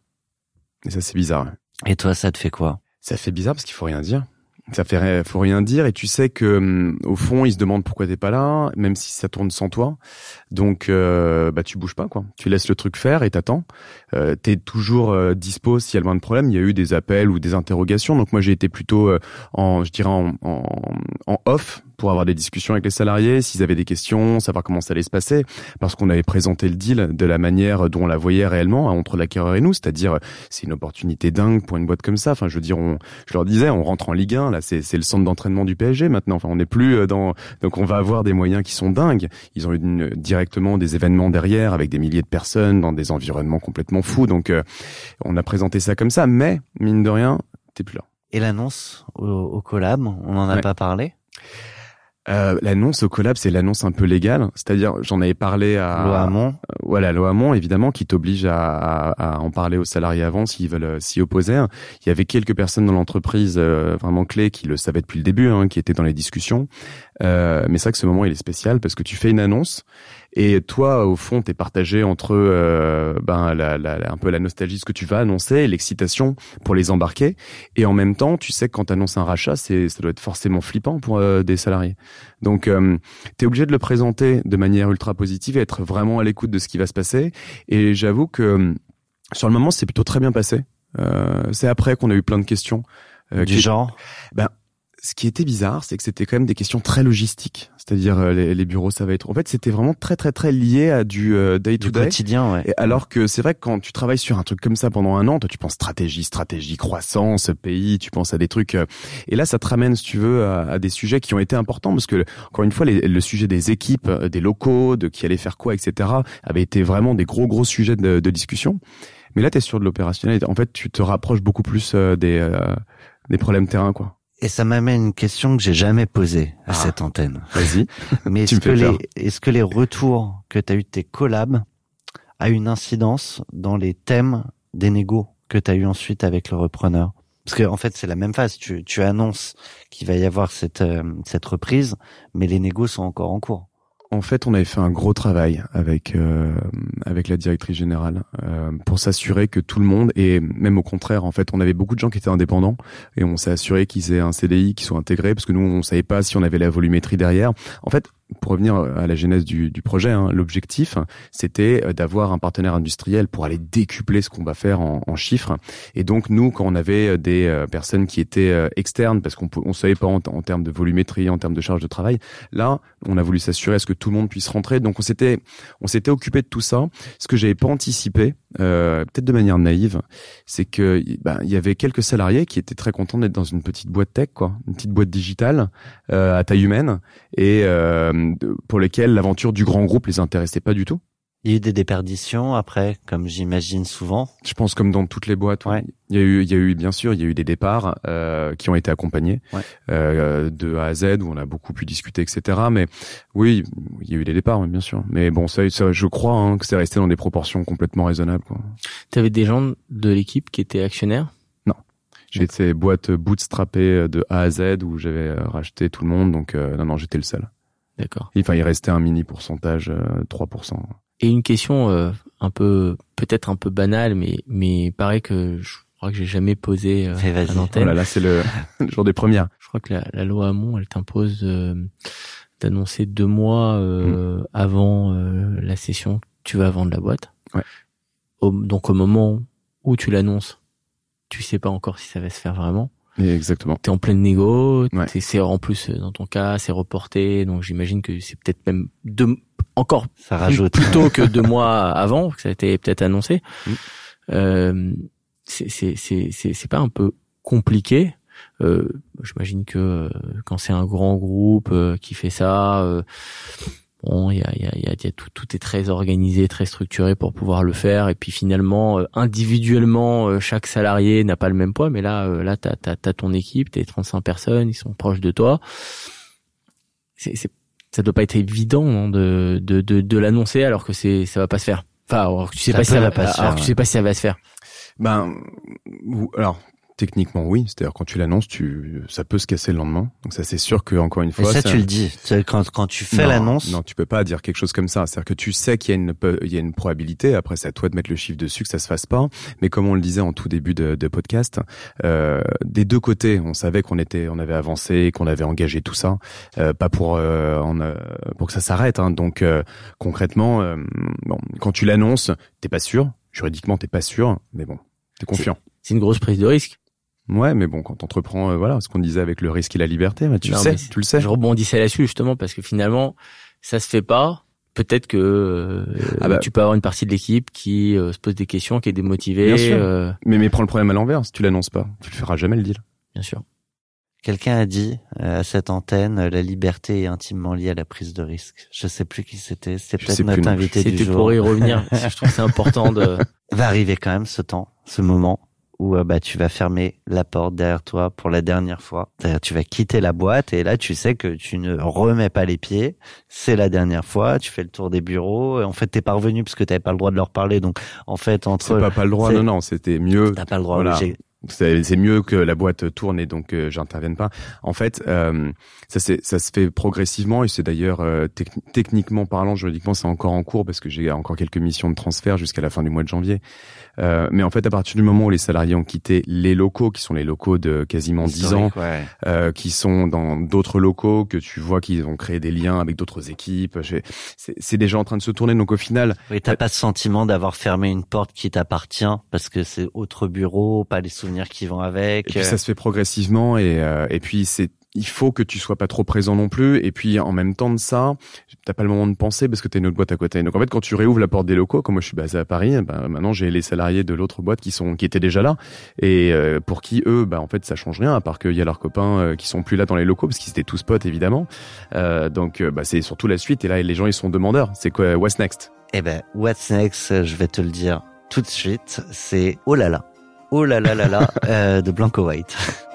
Et ça c'est bizarre. Et toi, ça te fait quoi? Ça fait bizarre parce qu'il faut rien dire. Ça fait faut rien dire et tu sais que hum, au fond ils se demandent pourquoi t'es pas là, même si ça tourne sans toi. Donc euh, bah tu bouges pas quoi. Tu laisses le truc faire et t'attends. Euh, T'es toujours euh, dispo s'il y a le moins de problèmes. Il y a eu des appels ou des interrogations. Donc moi j'ai été plutôt euh, en je dirais en, en off pour avoir des discussions avec les salariés, s'ils avaient des questions, savoir comment ça allait se passer, parce qu'on avait présenté le deal de la manière dont on la voyait réellement entre l'acquéreur et nous, c'est-à-dire c'est une opportunité dingue pour une boîte comme ça. Enfin, je veux dire, on, je leur disais, on rentre en Ligue 1, là, c'est c'est le centre d'entraînement du PSG maintenant. Enfin, on n'est plus euh, dans, donc on va avoir des moyens qui sont dingues. Ils ont eu une- directement des événements derrière avec des milliers de personnes dans des environnements complètement fous. Donc, euh, on a présenté ça comme ça, mais mine de rien, t'es plus là. Et l'annonce au, au collab, on n'en a Ouais. pas parlé? Euh, l'annonce au collab, c'est l'annonce un peu légale, c'est-à-dire j'en avais parlé à Loi Hamon voilà, l'OAMON, évidemment, qui t'oblige à, à, à en parler aux salariés avant s'ils veulent euh, s'y opposer. Il y avait quelques personnes dans l'entreprise euh, vraiment clés qui le savaient depuis le début, hein, qui étaient dans les discussions. Euh, mais c'est vrai que ce moment, il est spécial parce que tu fais une annonce et toi, au fond, t'es partagé entre euh, ben, la, la, la- un peu la nostalgie de ce que tu vas annoncer, l'excitation pour les embarquer. Et en même temps, tu sais que quand tu annonces un rachat, c'est, ça doit être forcément flippant pour euh, des salariés. Donc, euh, tu es obligé de le présenter de manière ultra positive et être vraiment à l'écoute de ce qui va se passer. Et j'avoue que euh, sur le moment, c'est plutôt très bien passé. Euh, c'est après qu'on a eu plein de questions. euh, du genre? Ce qui était bizarre, c'est que c'était quand même des questions très logistiques. C'est-à-dire euh, les, les bureaux, ça va être. En fait, c'était vraiment très très très lié à du euh, day to du day. quotidien, ouais. Et alors que c'est vrai que quand tu travailles sur un truc comme ça pendant un an, toi tu penses stratégie, stratégie, croissance, pays, tu penses à des trucs. euh, Et là, ça te ramène, si tu veux, à, à des sujets qui ont été importants parce que encore une fois, les- le sujet des équipes, euh, des locaux, de qui allait faire quoi, etc., avait été vraiment des gros gros sujets de, de discussion. Mais là, tu es sur de l'opérationnel. En fait, tu te rapproches beaucoup plus euh, des euh, des problèmes terrain, quoi. Et ça m'amène une question que j'ai jamais posée à Ah. cette antenne. Vas-y. *laughs* Mais que les est-ce que les retours que tu as eu de tes collabs a une incidence dans les thèmes des négos que tu as eu ensuite avec le repreneur? Parce que en fait, c'est la même phase. Tu, tu annonces qu'il va y avoir cette euh, cette reprise, mais les négos sont encore en cours. En fait, on avait fait un gros travail avec euh, avec la directrice générale euh, pour s'assurer que tout le monde et même au contraire, en fait, on avait beaucoup de gens qui étaient indépendants et on s'est assuré qu'ils aient un CDI qui soit intégré parce que nous on savait pas si on avait la volumétrie derrière. En fait, pour revenir à la genèse du, du projet, hein, l'objectif c'était euh, d'avoir un partenaire industriel pour aller décupler ce qu'on va faire en, chiffres. Et donc nous, quand on avait des euh, personnes qui étaient euh, externes parce qu'on on savait pas en, en termes de volumétrie, en termes de charge de travail, là, on a voulu s'assurer à ce que tout le monde puisse rentrer. Donc on s'était on s'était occupé de tout ça. Ce que j'avais pas anticipé, euh, peut-être de manière naïve, c'est que ben, il y avait quelques salariés qui étaient très contents d'être dans une petite boîte tech, quoi, une petite boîte digitale euh, à taille humaine et euh, pour lesquels l'aventure du grand groupe les intéressait pas du tout. Il y a eu des déperditions après, comme j'imagine souvent. Je pense comme dans toutes les boîtes. Ouais. Il y a eu, il y a eu bien sûr, il y a eu des départs euh, qui ont été accompagnés Ouais. euh, de A à Z où on a beaucoup pu discuter, etc. Mais oui, il y a eu des départs, bien sûr. Mais bon, ça, ça je crois hein, que c'est resté dans des proportions complètement raisonnables. Quoi. T'avais des gens de l'équipe qui étaient actionnaires? J'ai été boîte bootstrappée de A à Z où j'avais euh, racheté tout le monde, donc euh, non, non, j'étais le seul. D'accord. Enfin, il restait un mini pourcentage, euh, 3%. Et une question euh, un peu, peut-être un peu banale, mais mais pareil que je crois que j'ai jamais posé euh, à Oh l'antenne. là là, c'est le, *laughs* le jour des premières. Je crois que la, la loi Hamon, elle t'impose euh, d'annoncer deux mois euh, avant euh, la session que tu vas vendre la boîte. Ouais. Au- donc au moment où tu l'annonces, tu sais pas encore si ça va se faire vraiment. Exactement. T'es en pleine négo, Ouais. t'es- c'est en plus euh, dans ton cas, c'est reporté, donc j'imagine que c'est peut-être même deux, encore Ça rajoute. plus tôt que deux *laughs* mois avant, que ça a été peut-être annoncé. Mm. Euh, c'est c'est c'est c'est c'est pas un peu compliqué. Euh, J'imagine que euh, quand c'est un grand groupe euh, qui fait ça, euh, bon, il y a il y a il y a, y a tout tout est très organisé, très structuré pour pouvoir le faire. Et puis finalement, euh, individuellement, euh, chaque salarié n'a pas le même poids, mais là euh, là t'as t'as t'as ton équipe, t'es 35 personnes, ils sont proches de toi. C'est c'est ça doit pas être évident non, de, de, de, de l'annoncer alors que c'est ça va pas se faire. Enfin, alors que tu sais Ça pas si ça va pas se alors faire, que tu sais pas si ça va se faire. Ben, alors techniquement oui, c'est-à-dire quand tu l'annonces, tu, ça peut se casser le lendemain. Donc ça c'est sûr que encore une fois, ça, c'est tu le dis. Quand, quand tu fais Non, l'annonce, Non, tu peux pas dire quelque chose comme ça. C'est-à-dire que tu sais qu'il y a une, il y a une probabilité. Après, c'est à toi de mettre le chiffre dessus que ça se fasse pas. Mais comme on le disait en tout début de, de podcast, euh, des deux côtés, on savait qu'on était, on avait avancé, qu'on avait engagé tout ça, euh, pas pour euh, en, euh, pour que ça s'arrête. Hein. Donc euh, concrètement, euh, bon, quand tu l'annonces, t'es pas sûr. Juridiquement, t'es pas sûr, mais bon, t'es confiant. C'est une grosse prise de risque. Ouais, mais bon, quand t'entreprends, euh, voilà, ce qu'on disait avec le risque et la liberté, bah, tu Non, sais, mais tu le sais. Je rebondissais là-dessus justement parce que finalement, ça se fait pas. Peut-être que euh, Ah bah. tu peux avoir une partie de l'équipe qui euh, se pose des questions, qui est démotivée. Bien sûr. euh, Mais mais prends le problème à l'envers. Si tu l'annonces pas, tu le feras jamais le deal. bien sûr. quelqu'un a dit euh, à cette antenne, la liberté est intimement liée à la prise de risque. Je sais plus qui c'était. C'était Je peut-être notre invité du C'était jour. pour y revenir. *laughs* je trouve que c'est important de. Va arriver quand même ce temps, ce moment où euh, bah tu vas fermer la porte derrière toi pour la dernière fois. Tu vas quitter la boîte et là tu sais que tu ne remets pas les pieds. C'est la dernière fois. Tu fais le tour des bureaux. Et en fait t'es pas revenu parce que t'avais pas le droit de leur parler. Donc en fait C'est entre pas pas le droit. c'est- Non non, c'était mieux. t'as pas le droit. Voilà. C'est mieux que la boîte tourne et donc euh, j'intervienne pas. En fait, euh, ça ça se fait progressivement et c'est d'ailleurs euh, techni- techniquement parlant, juridiquement, c'est encore en cours parce que j'ai encore quelques missions de transfert jusqu'à la fin du mois de janvier. Euh, mais en fait, à partir du moment où les salariés ont quitté les locaux, qui sont les locaux de quasiment 10 ans, ouais. euh, qui sont dans d'autres locaux, que tu vois qu'ils ont créé des liens avec d'autres équipes, c'est déjà en train de se tourner. Donc au final, Oui, t'as pas ce sentiment d'avoir fermé une porte qui t'appartient parce que c'est autre bureau, pas les souvenirs qui vont avec. Et puis ça se fait progressivement et euh, et puis c'est il faut que tu sois pas trop présent non plus. Et puis en même temps de ça t'as pas le moment de penser parce que t'as une autre boîte à côté. Donc en fait quand tu réouvres la porte des locaux comme moi je suis basé à Paris ben maintenant j'ai les salariés de l'autre boîte qui sont qui étaient déjà là. Et euh, pour qui eux bah en fait ça change rien à part qu'il y a leurs copains euh, qui sont plus là dans les locaux parce qu'ils étaient tous potes évidemment. Euh, donc euh, bah c'est surtout la suite. Et là les gens ils sont demandeurs. C'est quoi what's next? Eh ben, what's next euh, Je vais te le dire tout de suite. C'est oh là là, oh là là là là euh, de Blanco White. *laughs*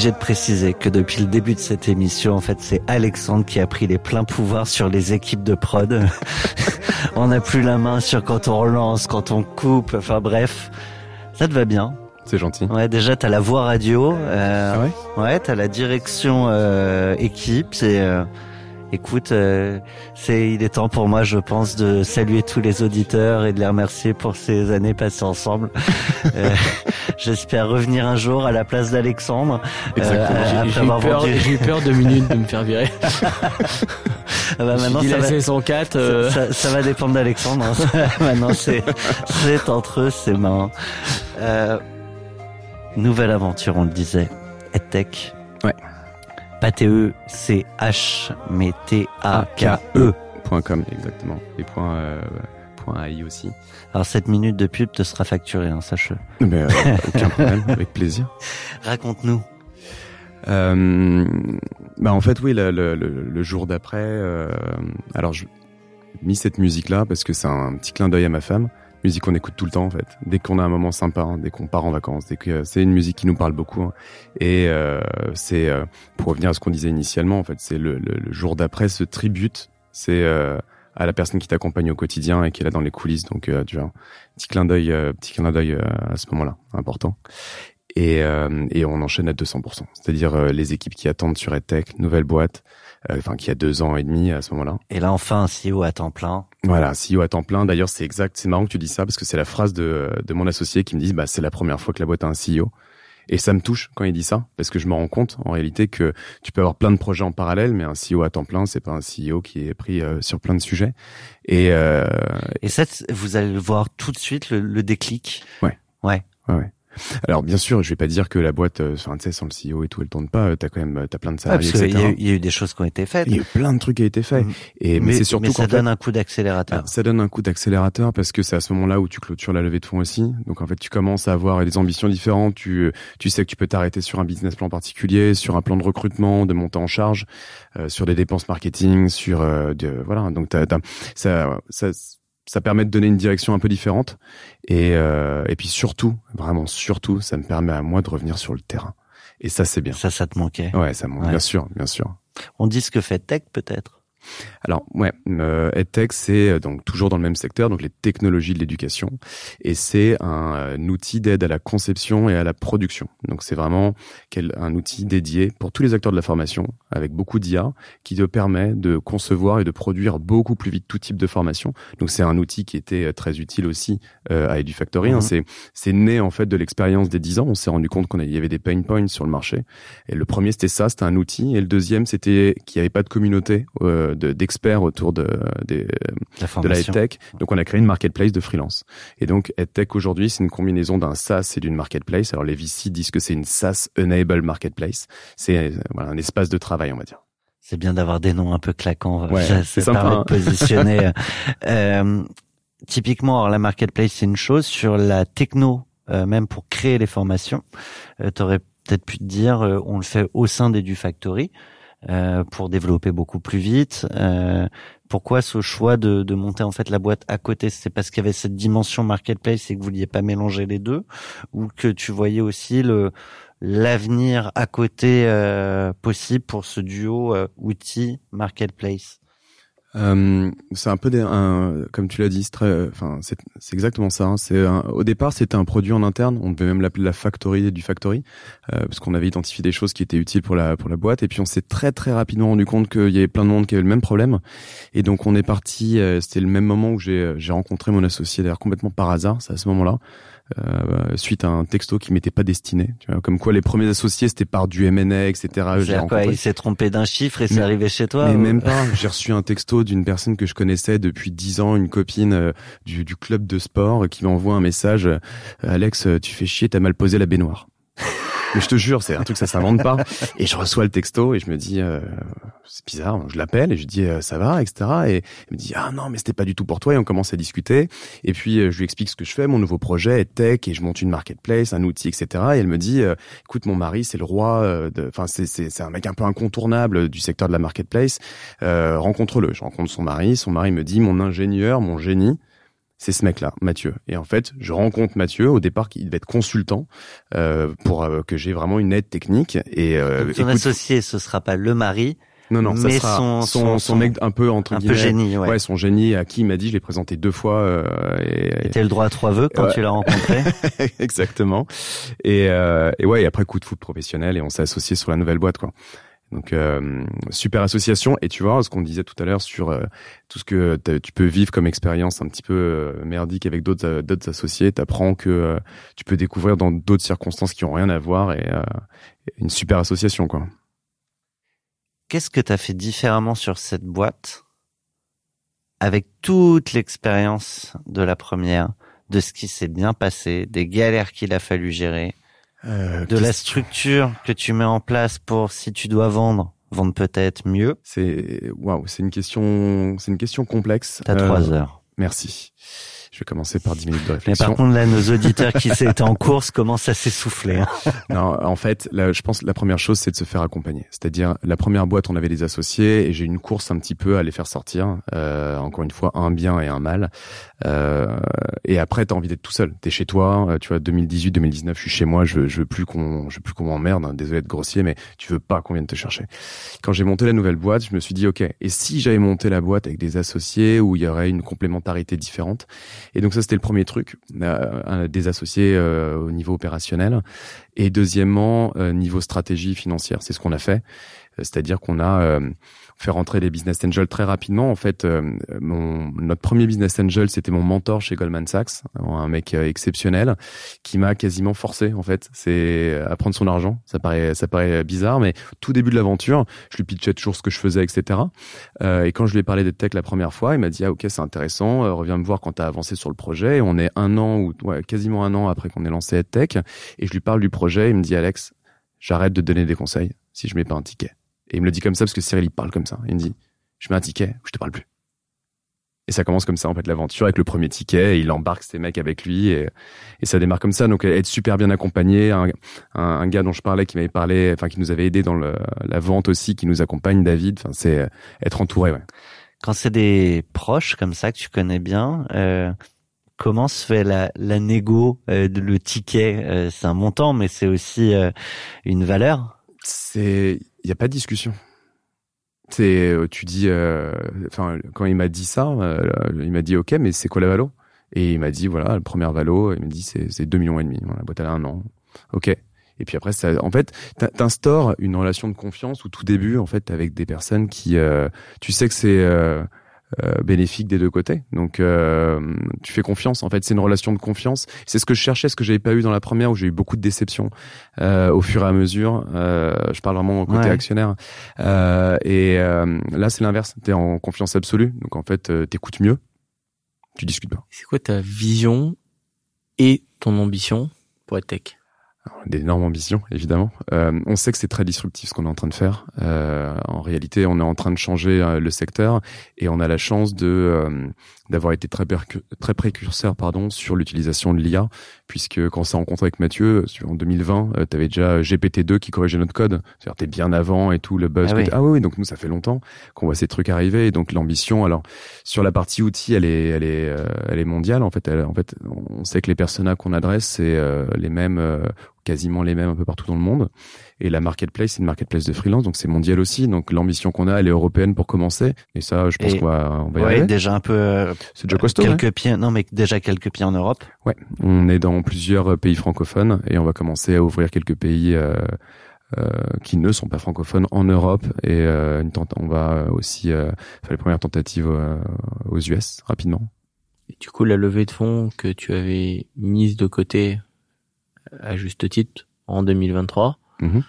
obligé de préciser que depuis le début de cette émission, en fait, c'est Alexandre qui a pris les pleins pouvoirs sur les équipes de prod. *laughs* on n'a plus la main sur quand on relance, quand on coupe, enfin bref. Ça te va bien? C'est gentil. Ouais, déjà t'as la voix radio. Euh, Ah ouais? Ouais, t'as la direction euh, équipe. C'est, euh, écoute, euh, c'est, il est temps pour moi, je pense, de saluer tous les auditeurs et de les remercier pour ces années passées ensemble. *laughs* Euh, J'espère revenir un jour à la place d'Alexandre. Exactement. Euh, J'ai- après J'ai eu, peur- vendu- j'ai eu peur deux minutes de me faire virer. *laughs* *laughs* Ah bah, maintenant, J'ai dit ça la va, saison 4. euh, ça, ça va dépendre d'Alexandre. hein. *laughs* maintenant, c'est, entre eux, c'est mains. Euh, nouvelle aventure, on le disait. EdTech. Ouais. Pas TE, c'est H, mais T-A-K-E. Point .com, exactement. Et point, euh, .ai aussi. Alors cette minute de pub te sera facturée, hein, sache-le. Mais euh, *laughs* aucun problème, avec plaisir. Raconte-nous. Euh, bah en fait oui le, le, le, le jour d'après euh, alors je mis cette musique là parce que c'est un petit clin d'œil à ma femme musique qu'on écoute tout le temps en fait dès qu'on a un moment sympa hein, dès qu'on part en vacances dès que c'est une musique qui nous parle beaucoup hein. et euh, c'est euh, pour revenir à ce qu'on disait initialement en fait c'est le, le, le jour d'après ce tribute c'est euh, à la personne qui t'accompagne au quotidien et qui est là dans les coulisses donc euh, tu vois petit clin d'œil euh, petit clin d'œil euh, à ce moment-là important et, euh, et on enchaîne à 200%. C'est-à-dire euh, les équipes qui attendent sur EdTech, nouvelle boîte, euh, enfin qui a deux ans et demi à ce moment-là. Et là, enfin, un CEO à temps plein. Voilà, CEO à temps plein. D'ailleurs, c'est exact. C'est marrant que tu dis ça parce que c'est la phrase de, de mon associé qui me dit, bah c'est la première fois que la boîte a un CEO. Et ça me touche quand il dit ça parce que je me rends compte en réalité que tu peux avoir plein de projets en parallèle, mais un CEO à temps plein, c'est pas un CEO qui est pris euh, sur plein de sujets. Et euh, Et ça, vous allez le voir tout de suite, le, le déclic. Ouais. Ouais. Ouais, ouais. Alors bien sûr, je vais pas dire que la boîte, euh, enfin tu sais, sans le CEO et tout, elle tourne pas. euh, T'as quand même, euh, t'as plein de salariés, etc. il y a eu des choses qui ont été faites. Il y a eu plein de trucs qui ont été faits. Mhm. Et mais, c'est surtout mais ça fait, donne un coup d'accélérateur. ah, ça donne un coup d'accélérateur parce que c'est à ce moment-là où tu clôtures la levée de fonds aussi. Donc en fait, tu commences à avoir des ambitions différentes. Tu tu sais que tu peux t'arrêter sur un business plan particulier, sur un plan de recrutement, de monter en charge, euh, sur des dépenses marketing, sur euh, de, voilà. Donc t'as, t'as- ça ça ça permet de donner une direction un peu différente et euh, et puis surtout vraiment surtout ça me permet à moi de revenir sur le terrain et ça c'est bien Ça, ça te manquait. ouais ça monte Ouais. bien sûr bien sûr On dit ce que fait Tech, peut-être? Alors ouais, euh, EdTech c'est euh, donc toujours dans le même secteur, donc les technologies de l'éducation, et c'est un, euh, outil d'aide à la conception et à la production. Donc c'est vraiment quel, un outil dédié pour tous les acteurs de la formation, avec beaucoup d'IA, qui te permet de concevoir et de produire beaucoup plus vite tout type de formation. Donc c'est un outil qui était très utile aussi euh, à EduFactory. hein. Mhm. C'est c'est né en fait de l'expérience des 10 ans. On s'est rendu compte qu'on y avait des pain points sur le marché. Et le premier c'était ça, c'était un outil, et le deuxième c'était qu'il n'y avait pas de communauté euh, de- d'experts autour de, des, La de la formation. EdTech. Donc on a créé une marketplace de freelance. Et donc EdTech aujourd'hui, c'est une combinaison d'un SaaS et d'une marketplace. Alors les VC disent que c'est une SaaS Enable Marketplace. C'est euh, voilà, un espace de travail, on va dire. C'est bien d'avoir des noms un peu claquants. *laughs* Ouais, c'est sympa, hein. de positionner. *laughs* euh, typiquement, alors, la marketplace, c'est une chose. Sur la techno, euh, même pour créer les formations, euh, tu aurais peut-être pu te dire, euh, on le fait au sein des du Factory euh, pour développer beaucoup plus vite. Euh, pourquoi ce choix de, monter en fait la boîte à côté? C'est parce qu'il y avait cette dimension marketplace et que vous vouliez pas mélanger les deux, ou que tu voyais aussi l'avenir à côté euh, possible pour ce duo outil marketplace? Euh, c'est un peu des, un, comme tu l'as dit, c'est enfin c'est exactement ça. hein. C'est au départ c'était un produit en interne. On devait même l'appeler la factory du factory euh, parce qu'on avait identifié des choses qui étaient utiles pour la pour la boîte. Et puis on s'est très très rapidement rendu compte qu'il y avait plein de monde qui avait le même problème. Et donc on est parti. euh, c'était le même moment où j'ai j'ai rencontré mon associé d'ailleurs complètement par hasard. C'est à ce moment-là. Euh, suite à un texto qui m'était pas destiné, tu vois, comme quoi les premiers associés c'était par du M&A, etc. Quoi Il s'est trompé d'un chiffre et c'est arrivé chez toi mais ou- même pas. J'ai reçu un texto d'une personne que je connaissais depuis dix ans, une copine euh, du, du club de sport, qui m'envoie un message. euh, Alex, tu fais chier, t'as mal posé la baignoire. Mais je te jure, c'est un truc ça s'invente pas. Et je reçois le texto et je me dis, euh, c'est bizarre. Je l'appelle et je dis, euh, ça va, etc. Et il me dit, ah non, mais c'était pas du tout pour toi. Et on commence à discuter. Et puis euh, je lui explique ce que je fais, mon nouveau projet tech et je monte une marketplace, un outil, etc. Et elle me dit, euh, écoute, mon mari, c'est le roi. euh, Enfin, c'est c'est c'est un mec un peu incontournable du secteur de la marketplace. Euh, rencontre-le. Je rencontre son mari. Son mari me dit, mon ingénieur, mon génie, c'est ce mec-là, Mathieu. Et en fait, je rencontre Mathieu. Au départ, il devait être consultant euh, pour euh, que j'ai vraiment une aide technique. Et euh, ton écoute, associé, ce sera pas le mari, non, non, ça mais sera son- son, son- son, mec un peu entre un peu génie. Ouais. Ouais, son génie à qui il m'a dit, je l'ai présenté deux fois. euh, et, T'as eu le droit à trois vœux quand Ouais. tu l'as rencontré. *laughs* Exactement. Et, euh, et ouais, et après coup de foot professionnel et on s'est associé sur la nouvelle boîte quoi. Donc euh, super association et tu vois ce qu'on disait tout à l'heure sur euh, tout ce que tu peux vivre comme expérience un petit peu euh, merdique avec d'autres d'autres associés, t'apprends que tu peux découvrir dans d'autres circonstances qui ont rien à voir et une super association quoi. Qu'est-ce que t'as fait différemment sur cette boîte avec toute l'expérience de la première, de ce qui s'est bien passé, des galères qu'il a fallu gérer, Euh, de la structure que tu mets en place pour si tu dois vendre, vendre peut-être mieux. C'est waouh, c'est une question, c'est une question complexe. T'as Euh, trois heures. Merci. Je vais commencer par 10 minutes de Mais réflexion. par contre, là, nos auditeurs qui étaient en course commencent à s'essouffler. hein. *laughs* Non, en fait, là, je pense que la première chose, c'est de se faire accompagner. C'est-à-dire, la première boîte, on avait des associés et j'ai eu une course un petit peu à les faire sortir. Euh, encore une fois, un bien et un mal. Euh, et après, t'as envie d'être tout seul. T'es chez toi. euh, tu vois, 2018, 2019, je suis chez moi. Je veux, je veux plus qu'on, je veux plus qu'on m'emmerde. hein. Désolé d'être grossier, mais tu veux pas qu'on vienne te chercher. Quand j'ai monté la nouvelle boîte, je me suis dit, ok, et si j'avais monté la boîte avec des associés où il y aurait une complémentarité différente Et donc ça, c'était le premier truc, euh, un- des associés euh, au niveau opérationnel. Et deuxièmement, euh, niveau stratégie financière, c'est ce qu'on a fait. Euh, C'est-à-dire qu'on a euh, fait rentrer des business angels très rapidement. En fait, euh, mon, notre premier business angel, c'était mon mentor chez Goldman Sachs, un mec euh, exceptionnel qui m'a quasiment forcé. En fait, c'est à prendre son argent. Ça paraît, ça paraît bizarre, mais tout début de l'aventure, je lui pitchais toujours ce que je faisais, etc. Euh, et quand je lui ai parlé de tech la première fois, il m'a dit ah ok c'est intéressant, euh, reviens me voir quand t'as avancé sur le projet. Et on est un an ou ouais, quasiment un an après qu'on ait lancé EdTech, et je lui parle du projet. Il me dit Alex, j'arrête de donner des conseils si je mets pas un ticket. Et il me le dit comme ça parce que Cyril il parle comme ça. Il me dit je mets un ticket ou je te parle plus. Et ça commence comme ça en fait l'aventure avec le premier ticket. Et il embarque ses mecs avec lui et, et ça démarre comme ça. Donc être super bien accompagné, un, un, un gars dont je parlais qui m'avait parlé, enfin qui nous avait aidé dans le, la vente aussi, qui nous accompagne, David. Enfin c'est être entouré. Ouais. Quand c'est des proches comme ça que tu connais bien, euh, comment se fait la, la négo, euh, le ticket? Euh, C'est un montant, mais c'est aussi euh, une valeur? c'est il y a pas de discussion. C'est euh, tu dis euh, enfin quand il m'a dit ça euh, il m'a dit ok mais c'est quoi la valo? Et il m'a dit voilà la première valo il m'a dit c'est c'est deux millions et demi la boîte elle a un an. Ok. Et puis après ça en fait t'in- t'instaures une relation de confiance au tout début en fait avec des personnes qui euh, tu sais que c'est euh, bénéfique des deux côtés. Donc euh, tu fais confiance. En fait, c'est une relation de confiance. C'est ce que je cherchais, ce que j'avais pas eu dans la première où j'ai eu beaucoup de déceptions euh, au fur et à mesure. Euh, je parle vraiment au côté Ouais. actionnaire. Euh, et euh, là, c'est l'inverse. T'es en confiance absolue. Donc en fait, euh, t'écoutes mieux. Tu discutes pas. C'est quoi ta vision et ton ambition pour être tech? D'énormes ambitions, évidemment. Euh, on sait que c'est très disruptif ce qu'on est en train de faire. Euh, en réalité, on est en train de changer euh, le secteur et on a la chance de euh, d'avoir été très, très précurseur pardon sur l'utilisation de l'IA, puisque quand on s'est rencontré avec Mathieu sur- en 2020, tu avais déjà GPT-2 qui corrigeait notre code. C'est-à-dire t'es bien avant et tout le buzz. Ah oui. ah oui, oui, donc nous ça fait longtemps qu'on voit ces trucs arriver et donc l'ambition. Alors sur la partie outils, elle est elle est euh, elle est mondiale en fait. Elle, en fait, on sait que les personas qu'on adresse c'est euh, les mêmes euh, quasiment les mêmes un peu partout dans le monde. Et la marketplace, c'est une marketplace de freelance, donc c'est mondial aussi. Donc l'ambition qu'on a, elle est européenne pour commencer. Et ça, je pense qu'on va, on va y Ouais, arriver. déjà un peu. euh, C'est déjà costaud. hein. quelques pieds. Non, mais déjà quelques pieds en Europe. Ouais, on est dans plusieurs pays francophones et on va commencer à ouvrir quelques pays euh, euh, qui ne sont pas francophones en Europe. Et euh, une on va aussi euh, faire les premières tentatives euh, aux US rapidement. Et du coup, la levée de fonds que tu avais mise de côté à juste titre en 2023, Mhm.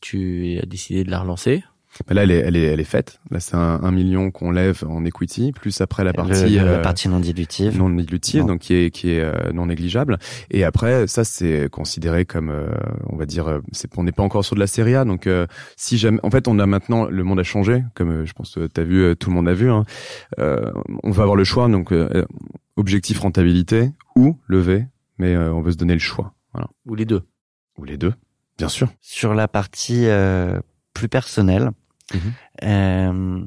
tu as décidé de la relancer. Mais là, elle est, elle est, elle est faite. Là, c'est un, un million qu'on lève en equity, plus après la partie le- euh, la partie non dilutive. non dilutive, Non. donc qui est qui est euh, non négligeable. Et après, ça c'est considéré comme, euh, on va dire, c'est on n'est pas encore sur de la série A. Donc euh, si jamais, en fait, on a maintenant le monde a changé, comme euh, je pense que t'as vu, euh, tout le monde a vu. Hein. Euh, on va avoir le choix, donc euh, objectif rentabilité ou lever, mais euh, on veut se donner le choix, voilà. Ou les deux. Ou les deux, bien sûr. Sur la partie euh, plus personnelle, Mhm. euh,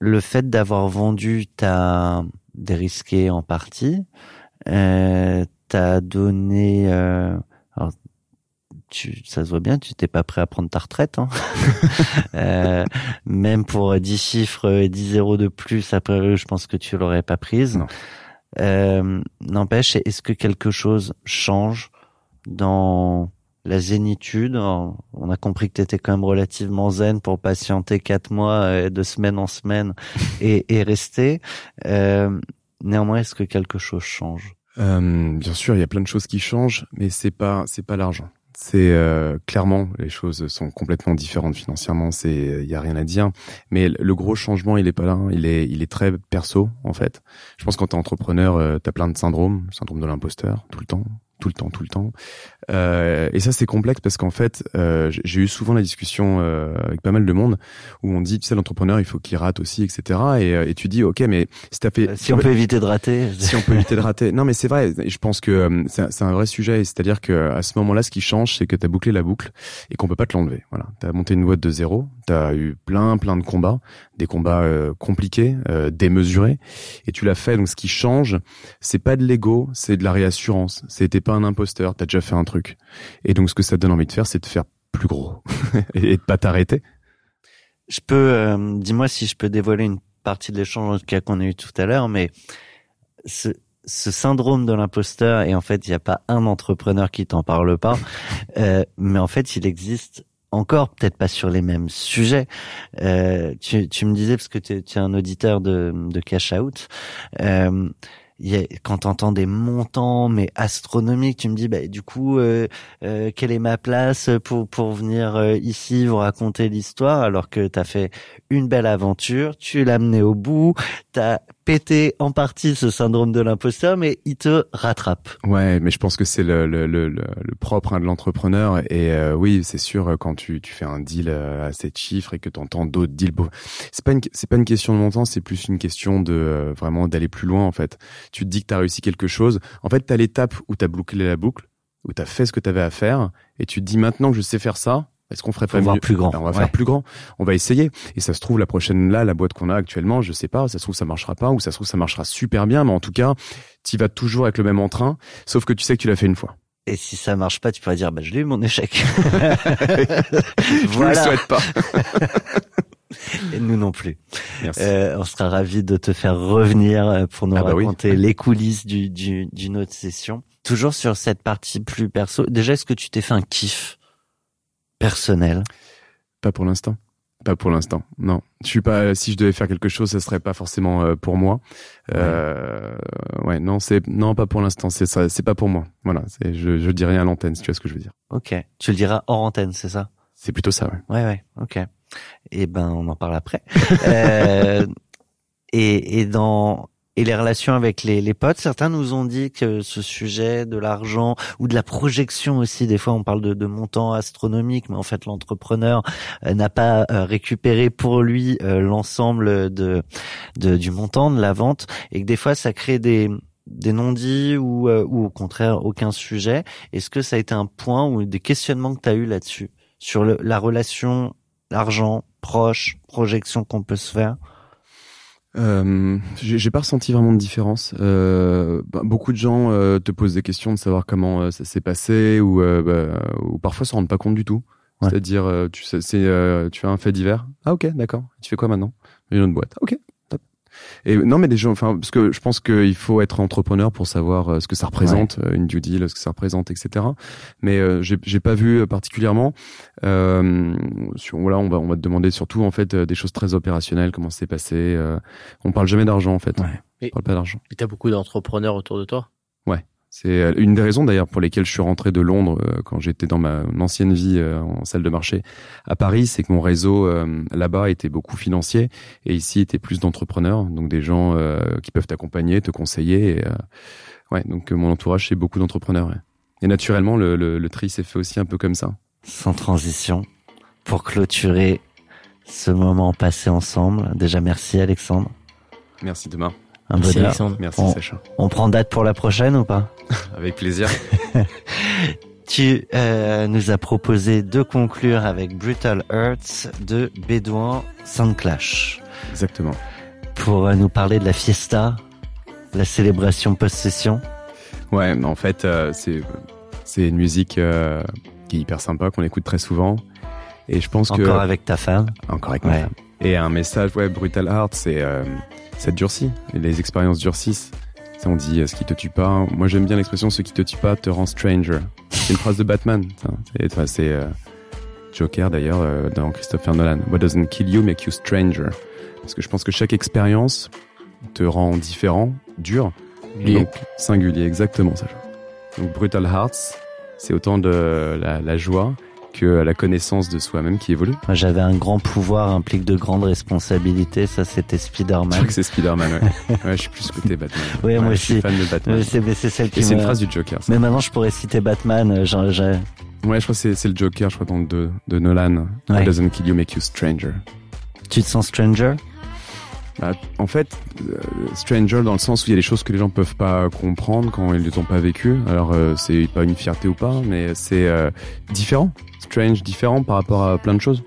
le fait d'avoir vendu ta dérisqué en partie. Euh, t'as donné, euh, alors, tu, ça se voit bien, tu t'es pas prêt à prendre ta retraite. Hein. *laughs* euh, même pour 10 chiffres et 10 zéros de plus après, je pense que tu l'aurais pas prise. Non. Euh, N'empêche, est-ce que quelque chose change dans la zénitude On a compris que tu étais quand même relativement zen pour patienter quatre mois euh, de semaine en semaine *laughs* et, et rester. Euh, néanmoins, est-ce que quelque chose change? Euh, bien sûr, il y a plein de choses qui changent, mais c'est pas c'est pas l'argent. C'est euh, clairement les choses sont complètement différentes financièrement. C'est il y a rien à dire. Mais le gros changement, il est pas là. Il est il est très perso en fait. Je pense que quand t'es entrepreneur, euh, t'as plein de syndromes, syndrome de l'imposteur tout le temps, tout le temps, tout le temps. Euh, et ça c'est complexe parce qu'en fait, euh, j'ai eu souvent la discussion euh, avec pas mal de monde où on dit tu sais l'entrepreneur il faut qu'il rate aussi etc. Et, euh, et tu dis ok mais si t'as fait Euh, Si on peut éviter de rater. *laughs* si on peut éviter de rater. Non, mais c'est vrai. Je pense que euh, c'est un- vrai sujet. C'est-à-dire que à ce moment-là, ce qui change, c'est que tu as bouclé la boucle et qu'on peut pas te l'enlever. Voilà. Tu as monté une boîte de zéro. Tu as eu plein, plein de combats, des combats euh, compliqués, euh, démesurés, et tu l'as fait. Donc, ce qui change, c'est pas de l'ego, c'est de la réassurance. C'était pas un imposteur. T'as déjà fait un truc. Et donc, ce que ça te donne envie de faire, c'est de faire plus gros *laughs* et de pas t'arrêter. Je peux, euh, dis-moi si je peux dévoiler une partie de l'échange qu'on a eu tout à l'heure, mais ce, ce syndrome de l'imposteur, et en fait, il n'y a pas un entrepreneur qui t'en parle pas, *laughs* euh, mais en fait, il existe encore, peut-être pas sur les mêmes sujets. Euh, tu, tu me disais, parce que tu es un auditeur de, de Cash Out, euh, quand t'entends des montants mais astronomiques, tu me dis bah du coup euh, euh, quelle est ma place pour pour venir euh, ici vous raconter l'histoire alors que t'as fait une belle aventure, tu l'as mené au bout, t'as pété en partie ce syndrome de l'imposteur mais il te rattrape. Ouais, mais je pense que c'est le, le, le, le propre hein, de l'entrepreneur. Et euh, oui, c'est sûr, euh, quand tu, tu fais un deal euh, à sept chiffres et que tu entends d'autres deals, c'est pas une pas une question de montant, c'est plus une question de euh, vraiment d'aller plus loin en fait. Tu te dis que tu as réussi quelque chose. En fait, tu as l'étape où tu as bouclé la boucle, où tu as fait ce que tu avais à faire, et tu te dis maintenant que je sais faire ça. Est-ce qu'on ferait pas voir mieux plus grand. On va Ouais. faire plus grand. On va essayer. Et ça se trouve la prochaine là, la boîte qu'on a actuellement, je sais pas. Ça se trouve ça marchera pas, ou ça se trouve ça marchera super bien. Mais en tout cas, tu vas toujours avec le même entrain, sauf que tu sais que tu l'as fait une fois. Et si ça marche pas, tu pourrais dire bah je l'ai eu mon échec. *laughs* Je *laughs* ne le voilà. souhaite pas. *laughs* Et nous non plus. Merci. Euh, on sera ravis de te faire revenir euh, pour nous Ah bah oui. raconter les coulisses du, du, d'une autre session. Toujours sur cette partie plus perso. Déjà, est-ce que tu t'es fait un kiff? Personnel Pas pour l'instant. Pas pour l'instant. Non. Je suis pas. Si je devais faire quelque chose, ce serait pas forcément euh, pour moi. Euh, ouais. Non, c'est non pas pour l'instant. C'est ça. C'est pas pour moi. Voilà. Je, je dis rien à l'antenne. Si tu vois ce que je veux dire. Ok. Tu le diras hors antenne, c'est ça? C'est plutôt ça. Ouais. Ouais, ouais. Ok. Et ben, on en parle après. *laughs* euh, et, et dans et les relations avec les, les potes, certains nous ont dit que ce sujet de l'argent ou de la projection aussi, des fois on parle de, de montants astronomiques, mais en fait l'entrepreneur euh, n'a pas euh, récupéré pour lui euh, l'ensemble de, de du montant de la vente et que des fois ça crée des des non-dits ou, ou au contraire aucun sujet. Est-ce que ça a été un point ou des questionnements que tu as eu là-dessus sur le, la relation argent proche, projection qu'on peut se faire? Euh, j'ai pas ressenti vraiment de différence. Euh, bah, beaucoup de gens euh, te posent des questions de savoir comment euh, ça s'est passé ou, euh, bah, ou parfois s'en rendent pas compte du tout. Ouais. C'est-à-dire, euh, tu sais, c'est, euh, tu as un fait divers. Ah ok, d'accord. Tu fais quoi maintenant? Une autre boîte. Ok. Et non, mais des gens, enfin, parce que je pense qu'il faut être entrepreneur pour savoir euh, ce que ça représente, euh, une due deal, ce que ça représente, etc. Mais euh, j'ai j'ai pas vu euh, particulièrement. Euh, sur, voilà, on va on va te demander surtout en fait des choses très opérationnelles, comment ça s'est passé. euh, on parle jamais d'argent en fait. Ouais. On parle pas d'argent. Et t'as beaucoup d'entrepreneurs autour de toi? C'est euh, une des raisons d'ailleurs pour lesquelles je suis rentré de Londres euh, quand j'étais dans ma ancienne vie euh, en salle de marché à Paris, c'est que mon réseau euh, là-bas était beaucoup financier et ici était plus d'entrepreneurs, donc des gens euh, qui peuvent t'accompagner, te conseiller. Et, euh, ouais, donc mon entourage c'est beaucoup d'entrepreneurs. ouais. Et naturellement, le, le, le tri s'est fait aussi un peu comme ça. Sans transition, pour clôturer ce moment passé ensemble. Déjà, merci Alexandre. Merci Thomas. Un Merci bonheur. Alexandre. Merci On- Sacha. On prend date pour la prochaine ou pas *laughs* Avec plaisir. *laughs* Tu euh, nous as proposé de conclure avec Brutal Hearts de Bédouin Soundclash Exactement. pour euh, nous parler de la fiesta la célébration post-session Ouais, mais en fait, euh, c'est c'est une musique euh, qui est hyper sympa, qu'on écoute très souvent. Et je pense que Encore avec ta femme encore avec ma Ouais. femme. Et un message, ouais, Brutal Heart, c'est euh, ça durcit. Et les expériences durcissent. Sais, On dit euh, ce qui te tue pas. Moi, j'aime bien l'expression ce qui te tue pas te rend stranger. C'est une phrase de Batman. ça. C'est euh, Joker d'ailleurs euh, dans Christopher Nolan. What doesn't kill you make you stranger. Parce que je pense que chaque expérience te rend différent, dur, Lié. donc singulier, exactement ça. Donc Brutal Hearts, c'est autant de la, la joie que la connaissance de soi-même qui évolue. Moi, J'avais un grand pouvoir implique de grandes responsabilités. Ça, c'était Je Spider-Man. crois que c'est Spider-Man, ouais. *laughs* ouais. Je suis plus côté Batman. Ouais, moi je suis aussi. fan de Batman. C'est celle qui Et c'est une phrase du Joker. ça. Mais maintenant, je pourrais citer Batman. euh, genre, Ouais, je crois que c'est, le Joker, je crois, dans le 2 de Nolan. Ouais. What doesn't kill you make you stranger. Tu te sens stranger? Bah, en fait, euh, stranger dans le sens où il y a des choses que les gens peuvent pas comprendre quand ils les ont pas vécues. Alors, euh, c'est pas une fierté ou pas, mais c'est euh, différent. Strange, différent par rapport à plein de choses.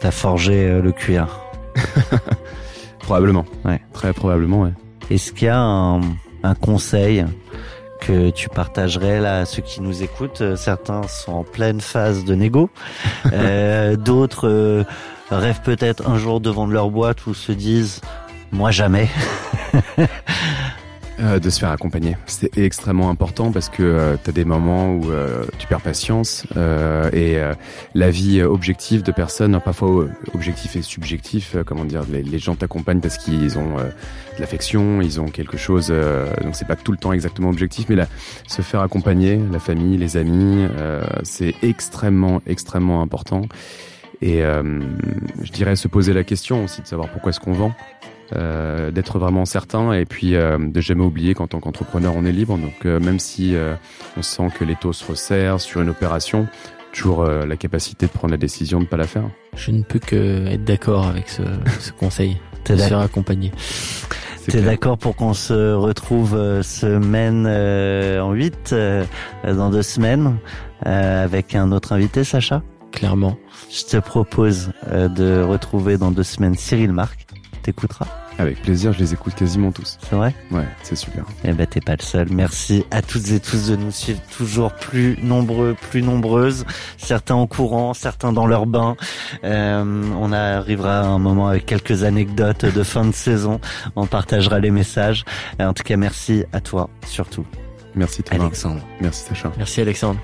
T'as forgé euh, le cuir. *laughs* Probablement. Ouais. Très probablement, ouais. Est-ce qu'il y a un, un conseil que tu partagerais là à ceux qui nous écoutent? Euh, Certains sont en pleine phase de négo, *laughs* Euh, d'autres euh, rêvent peut-être un jour de leur boîte ou se disent moi jamais. *laughs* Euh, de se faire accompagner. C'est extrêmement important parce que tu as des moments où euh, tu perds patience euh, et euh, la vie euh, objective de personnes, parfois euh, objectif et subjectif, euh, comment dire, les, les gens t'accompagnent parce qu'ils ont euh, de l'affection, ils ont quelque chose, euh, donc c'est pas tout le temps exactement objectif, mais là, se faire accompagner, la famille, les amis, euh, c'est extrêmement, extrêmement important. Et euh, je dirais se poser la question aussi de savoir pourquoi est-ce qu'on vend euh, d'être vraiment certain et puis euh, de jamais oublier qu'en tant qu'entrepreneur on est libre donc euh, même si euh, on sent que les taux se resserrent sur une opération toujours euh, la capacité de prendre la décision de pas la faire Je ne peux que être d'accord avec ce, ce conseil. *laughs* T'es de se d'ac- faire accompagner. C'est T'es d'accord pour qu'on se retrouve euh, semaine euh, en 8 dans deux semaines euh, avec un autre invité, Sacha? Clairement. Je te propose euh, de retrouver dans deux semaines Cyril Marc. T'écouteras, avec plaisir je les écoute quasiment tous c'est vrai ouais c'est super Eh ben t'es pas le seul. Merci à toutes et tous de nous suivre toujours plus nombreux, plus nombreuses. Certains en courant, certains dans leur bain. Euh, on arrivera à un moment avec quelques anecdotes de fin de saison. On partagera les messages. En tout cas, merci à toi surtout, merci Thomas Alexandre. merci Sacha Merci Alexandre.